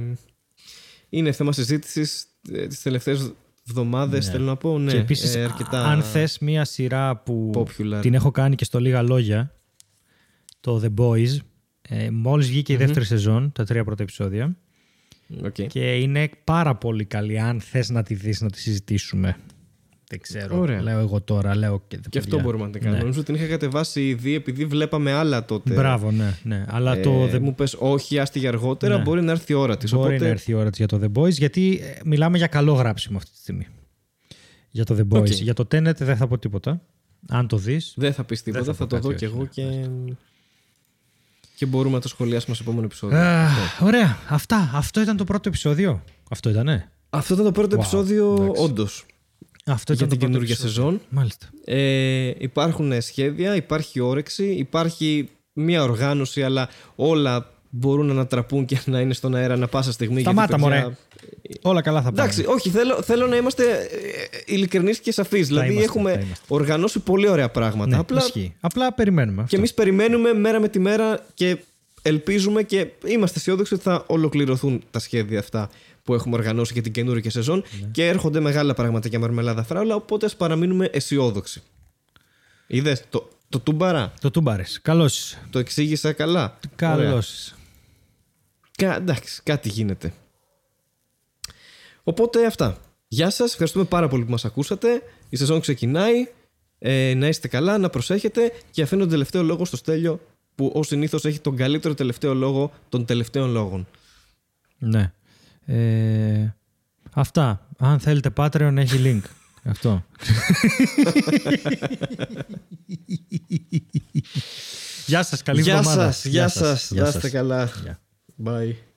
είναι θέμα συζήτησης τις τελευταίες εβδομάδες. Ναι. Θέλω να πω. Ναι, και επίσης, ε, αρκετά αν θες μία σειρά που popular. την έχω κάνει και στο λίγα λόγια, το The Boys, ε, μόλις βγήκε η δεύτερη σεζόν, τα τρία πρώτα επεισόδια, Οκ. και είναι πάρα πολύ καλή αν θες να τη δεις, να τη συζητήσουμε. Δεν ξέρω, Ωραία. λέω εγώ τώρα, λέω και, Και αυτό μπορούμε να την κάνουμε. Ναι. Νομίζω ότι την είχα κατεβάσει ήδη επειδή βλέπαμε άλλα τότε. Μπράβο, ναι, ναι. Αλλά Ε, το The Μου πες όχι, άστη για αργότερα. Ναι. Μπορεί να έρθει η ώρα της. Μπορεί Οπότε να έρθει η ώρα της για το The Boys, γιατί ε, μιλάμε για καλό γράψιμο αυτή τη στιγμή. Για το The Boys. OK. Για το Tenet δεν θα πω τίποτα. Αν το δεις. δεν θα πεις τίποτα. θα Θα, πω το δω κάτι, κι όχι, εγώ ναι, και. Και μπορούμε να το σχολιάσουμε σε επόμενο επεισόδιο. Α, ωραία. Αυτά. Αυτό ήταν το πρώτο επεισόδιο. Αυτό ήτανε. Αυτό ήταν το πρώτο Wow, επεισόδιο, εντάξει. όντως. Αυτό Για ήταν την το πρώτο καινούργια επεισόδιο. σεζόν. Μάλιστα. Ε, υπάρχουν σχέδια, υπάρχει όρεξη, υπάρχει μία οργάνωση, αλλά όλα μπορούν να ανατραπούν και να είναι στον αέρα ανα πάσα στιγμή. γιατί, Σταμάτα, παιδιά, μωρέ. Όλα καλά θα πάνε. Εντάξει, όχι, θέλω, θέλω να είμαστε ειλικρινείς και σαφείς. Δηλαδή, είμαστε, έχουμε θα είμαστε. οργανώσει πολύ ωραία πράγματα. Ναι, Απλά ισχύει. Απλά περιμένουμε. και εμείς περιμένουμε μέρα με τη μέρα και ελπίζουμε και είμαστε αισιόδοξοι ότι θα ολοκληρωθούν τα σχέδια αυτά που έχουμε οργανώσει για την καινούργια σεζόν Ναι. και έρχονται μεγάλα πράγματα για μαρμελάδα φράουλα. Οπότε ας παραμείνουμε αισιόδοξοι. Είδες το, το τούμπαρα, Το τούμπαρες. Καλώς. το εξήγησα καλά; Ωραία. Καλώ. Κα, εντάξει, κάτι γίνεται. Οπότε αυτά. Γεια σας, ευχαριστούμε πάρα πολύ που μας ακούσατε. Η σεζόν ξεκινάει. Ε, να είστε καλά, να προσέχετε και αφήνω τον τελευταίο λόγο στο Στέλιο που ως συνήθως έχει τον καλύτερο τελευταίο λόγο των τελευταίων λόγων. Ναι. Ε, αυτά. Αν θέλετε Patreon έχει link. Αυτό. Γεια σας. Καλή γεια εβδομάδα. σας, γεια σας, να είστε καλά. Γεια. Bye.